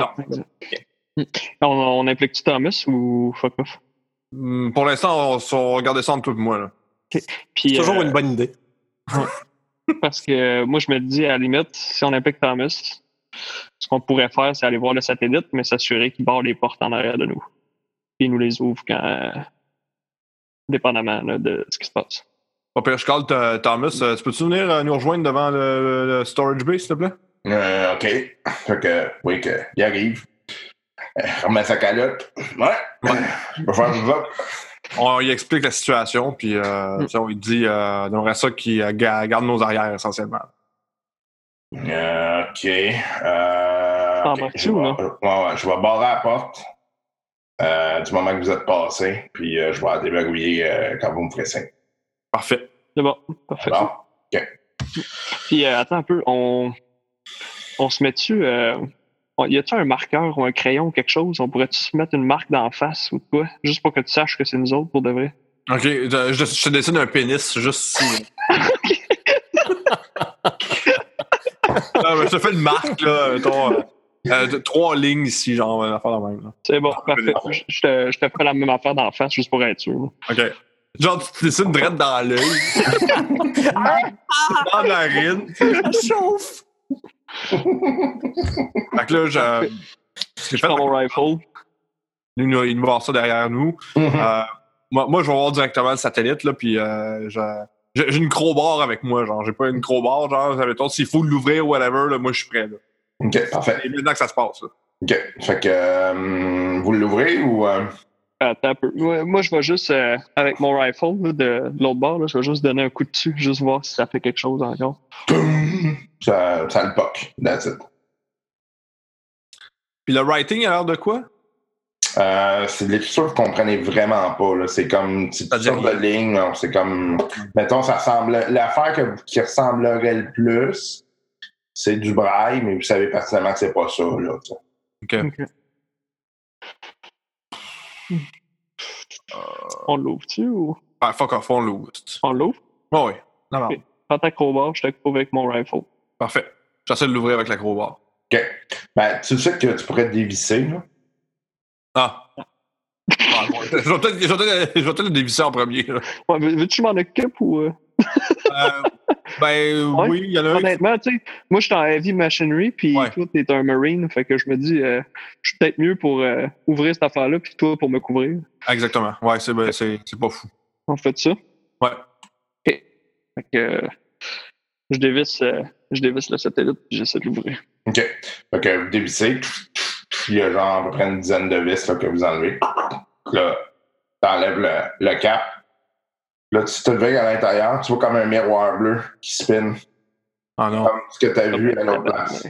Non. On, on implique-tu Thomas ou fuck off? Hum, Pour l'instant, on, on va regarder ça entre toi et moi. Là. Puis, C'est toujours euh, une bonne idée. Parce que euh, moi, je me dis, à la limite, si on implique Thomas, ce qu'on pourrait faire, c'est aller voir le satellite, mais s'assurer qu'il barre les portes en arrière de nous. Puis il nous les ouvre quand. euh, dépendamment là, de ce qui se passe. Au pire, je call Thomas. Euh, Tu peux-tu venir euh, nous rejoindre devant le, le storage bay, s'il te plaît? Euh, OK. Fait que, oui, que, il arrive. Euh, remet sa calotte. Ouais. Je vais faire une vote. On lui explique la situation, puis euh, ça, on lui dit euh, on aimerait ça qu'il ga- garde nos arrières, essentiellement. Euh, OK. Euh, ok, je ou vais- non? Ouais, ouais, je vais barrer la porte euh, du moment que vous êtes passé, puis euh, je vais la déverrouiller euh, quand vous me ferez signe. Parfait. C'est bon, parfait. Bon. Puis euh, attends un peu, on, on se met dessus. Euh, y a-tu un marqueur ou un crayon ou quelque chose? On pourrait-tu se mettre une marque d'en face ou quoi? Juste pour que tu saches que c'est nous autres pour de vrai. Ok, je, te dessine un pénis juste ici. Mais je te fais une marque, là, euh, euh, de trois lignes ici, genre, on va faire la même. là. C'est bon, Ah, parfait. Je, te, je te ferai la même affaire d'en face juste pour être sûr. Ok. Genre, tu te dessines direct dans l'œil. dans la narine. chauffe! Fait que là, je. J'ai Je fait prends mon rifle. il nous, il nous va voir ça derrière nous. Mhm. Euh, moi, moi, je vais voir directement le satellite, là, puis euh, je- j'ai une crowbar avec moi, genre, j'ai pas une crowbar, genre, mettons, s'il faut l'ouvrir ou whatever, là, moi, je suis prêt, là. OK, parfait. Et maintenant que ça se passe, là. OK. Fait que euh, vous l'ouvrez ou. euh, Attends un peu. Ouais, moi, je vais juste, euh, avec mon rifle là, de, de l'autre bord, là, je vais juste donner un coup dessus, juste voir si ça fait quelque chose encore. ça, ça le poque. That's it. Puis le writing a l'air de quoi? Euh, c'est de l'écriture que vous comprenez vraiment pas. là. C'est comme c'est dit sortes de là. C'est comme. Mettons, ça ressemble. L'affaire que- qui ressemblerait le plus, c'est du braille, mais vous savez personnellement que c'est pas ça. Là. Ok. On l'ouvre-tu ou? Ah, fuck off, on l'ouvre. on l'ouvre? Oh, oui. Non, non. Prends ta crowbar, je te couvre avec mon rifle. Parfait. J'essaie de l'ouvrir avec la crowbar. OK. Ben, tu sais que tu pourrais te dévisser. Là. Ah. Ah, bon, je vais peut-être je vais peut-être- je vais peut-être le dévisser en premier. Ouais, veux- veux-tu que je m'en occupe ou. euh? Euh, ben, Ouais. oui, il y en a un. qui- Honnêtement, tu sais, moi, je suis en heavy machinery, puis Ouais. toi, t'es un marine, fait que je me dis, euh, je suis peut-être mieux pour euh, ouvrir cette affaire-là, puis toi pour me couvrir. Exactement. Ouais, c'est ben, c'est- c'est pas fou. On fait ça? Ouais. Fait que je dévisse, euh, je dévisse le satellite, puis j'essaie de l'ouvrir. OK. Fait que vous dévissez. Il y a genre à peu près une dizaine de vis là, que vous enlevez. Là, t'enlèves le, le cap. Là, tu te leves à l'intérieur, tu vois comme un miroir bleu qui spin, Ah non. comme ce que tu as vu à l'autre place.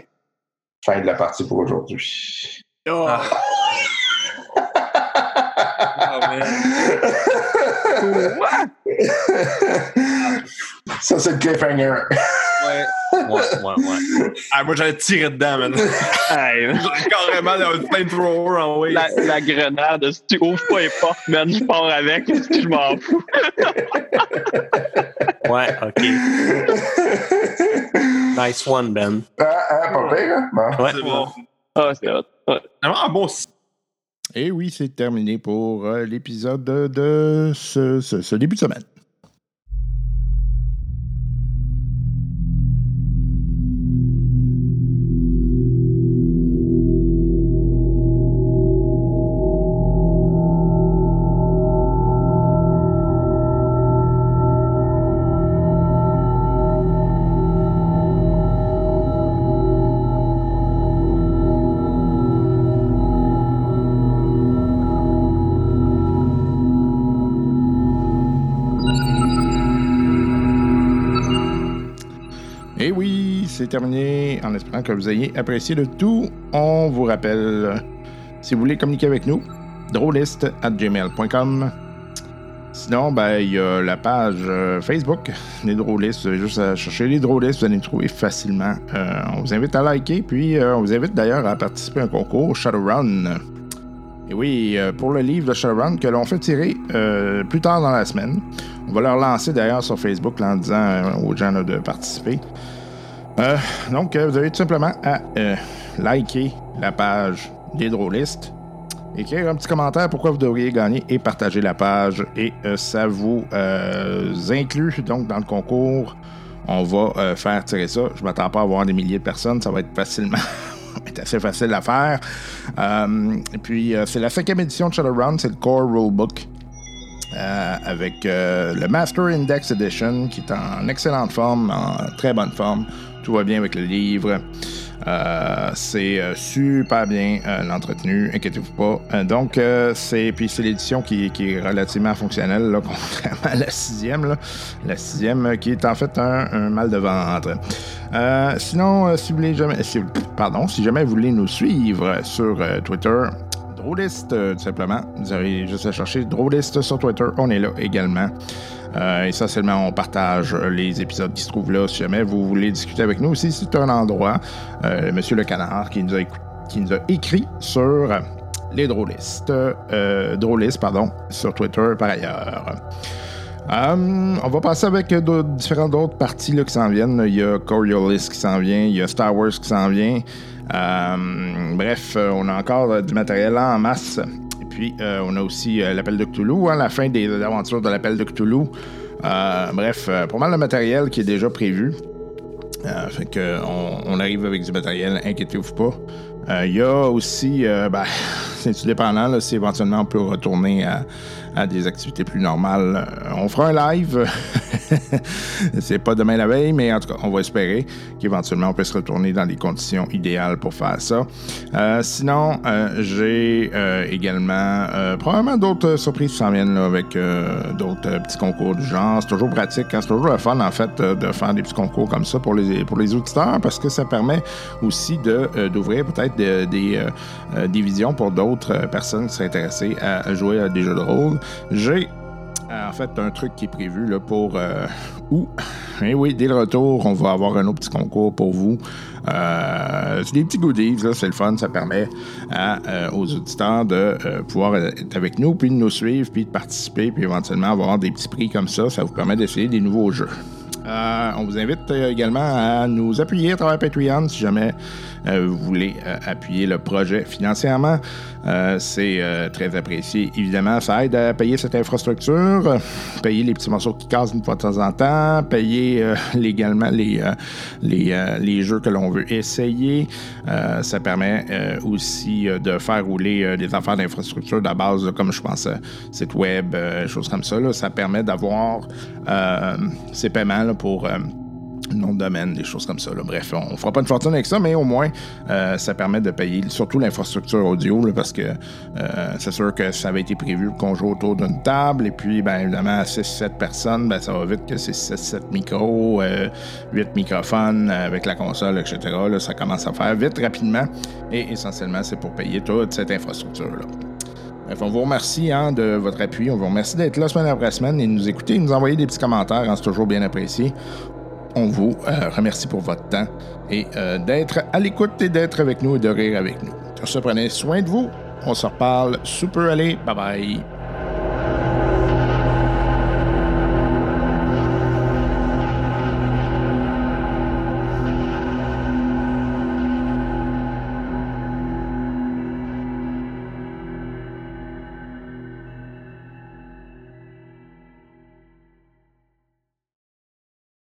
Fin de la partie pour aujourd'hui. Ah. Ça, c'est le cliffhanger. Ouais. Ouais, ouais, ouais. Ah, moi, j'allais tirer dedans, man. Hey, J'aurais carrément un flamethrower en way. la, la grenade, si tu ouvres pas les portes, man, je pars avec, si je m'en fous? Ouais, ok. Nice one, Ben. Ah, ah, pas pire, hein? Bon. Ouais. C'est bon. Ah, c'est hot. Ouais. Vraiment un bon Et oui, c'est terminé pour euh, l'épisode de, ce- ce début de semaine. En espérant que vous ayez apprécié le tout. On vous rappelle, si vous voulez communiquer avec nous, drôliste at gmail.com. Sinon, ben, il y a la page euh, Facebook des drôlistes. Vous avez juste à chercher les drôlistes, vous allez nous trouver facilement. Euh, on vous invite à liker, puis euh, on vous invite d'ailleurs à participer à un concours Shadowrun. Et oui, pour le livre de Shadowrun que l'on fait tirer plus tard dans la semaine. On va leur lancer d'ailleurs sur Facebook en disant aux gens de participer. Euh, donc, euh, vous avez tout simplement à euh, liker la page des drôlistes, écrire un petit commentaire pourquoi vous devriez gagner et partager la page. Et ça vous inclut donc dans le concours. On va faire tirer ça. Je m'attends pas à avoir des milliers de personnes. Ça va être facilement. être assez facile à faire. Et puis, c'est la cinquième édition de Shadowrun. C'est le Core Rulebook. Avec le Master Index Edition qui est en excellente forme, en très bonne forme. Tout va bien avec le livre. Euh, c'est euh, super bien euh, entretenu, inquiétez-vous pas. Donc, c'est puis c'est l'édition qui, est relativement fonctionnelle, là, contrairement à la sixième. La sixième qui est en fait un, mal de ventre. Sinon, si vous voulez jamais, pardon, si jamais vous voulez nous suivre sur Twitter, Drôliste, tout simplement. Vous avez juste à chercher Drôliste sur Twitter. On est là également. Euh, essentiellement, on partage les épisodes qui se trouvent là. Si jamais vous voulez discuter avec nous aussi, c'est un endroit. Euh, Monsieur Le Canard qui nous a, écrit sur les drôlistes. Euh, drôlistes, pardon, sur Twitter par ailleurs. Euh, on va passer avec euh, différentes autres parties là, qui s'en viennent. Il y a Coriolis qui s'en vient, il y a Star Wars qui s'en vient. Euh, bref, euh, on a encore euh, du matériel en masse. Puis, euh, on a aussi euh, l'appel de Cthulhu, hein, la fin des aventures de l'appel de Cthulhu. Euh, bref, pas mal de matériel qui est déjà prévu. Fait que on, arrive avec du matériel, inquiétez-vous pas. Il y a aussi, ben, c'est tout dépendant, là, si éventuellement on peut retourner à, des activités plus normales. On fera un live. c'est pas demain la veille, mais en tout cas, on va espérer qu'éventuellement on puisse retourner dans les conditions idéales pour faire ça. Euh, sinon, euh, j'ai euh, également probablement d'autres surprises qui s'en viennent là, avec d'autres petits concours du genre. C'est toujours pratique, hein, c'est toujours le fun en fait de faire des petits concours comme ça pour les, pour les auditeurs parce que ça permet aussi d'ouvrir peut-être de- des, visions pour d'autres personnes qui seraient intéressées à jouer à des jeux de rôle. J'ai en fait un truc qui est prévu là, pour euh, où, eh oui, dès le retour, on va avoir un autre petit concours pour vous. Euh, c'est des petits goodies, là, c'est le fun, ça permet euh, aux auditeurs de euh, pouvoir être avec nous, puis de nous suivre, puis de participer, puis éventuellement avoir des petits prix comme ça. Ça vous permet d'essayer des nouveaux jeux. Euh, on vous invite euh, également à nous appuyer à travers Patreon si jamais euh, vous voulez euh, appuyer le projet financièrement. Euh, c'est euh, très apprécié. Évidemment, ça aide à payer cette infrastructure, euh, payer les petits morceaux qui cassent une fois de temps en temps, payer euh, légalement les, euh, les, euh, les jeux que l'on veut essayer. Euh, ça permet euh, aussi euh, de faire rouler euh, des affaires d'infrastructure de base, comme je pense, euh, site web, euh, choses comme ça. là. Ça permet d'avoir euh, ces paiements là, pour euh, nom de domaine, des choses comme ça. Bref, on ne fera pas de fortune avec ça, mais au moins, euh, ça permet de payer surtout l'infrastructure audio, parce que euh, c'est sûr que ça avait été prévu qu'on joue autour d'une table, et puis, ben, évidemment, à 6-7 personnes, ben, ça va vite que c'est 6-7 micros, euh, 8 microphones euh, avec la console, etc. là, ça commence à faire vite, rapidement, et essentiellement, c'est pour payer toute cette infrastructure-là. Bref, on vous remercie hein, de votre appui. On vous remercie d'être là semaine après semaine et de nous écouter, nous envoyer des petits commentaires. hein, c'est toujours bien apprécié. On vous euh, remercie pour votre temps et euh, d'être à l'écoute et d'être avec nous et de rire avec nous. Ce, prenez soin de vous. On se reparle sous peu. Allez, bye bye.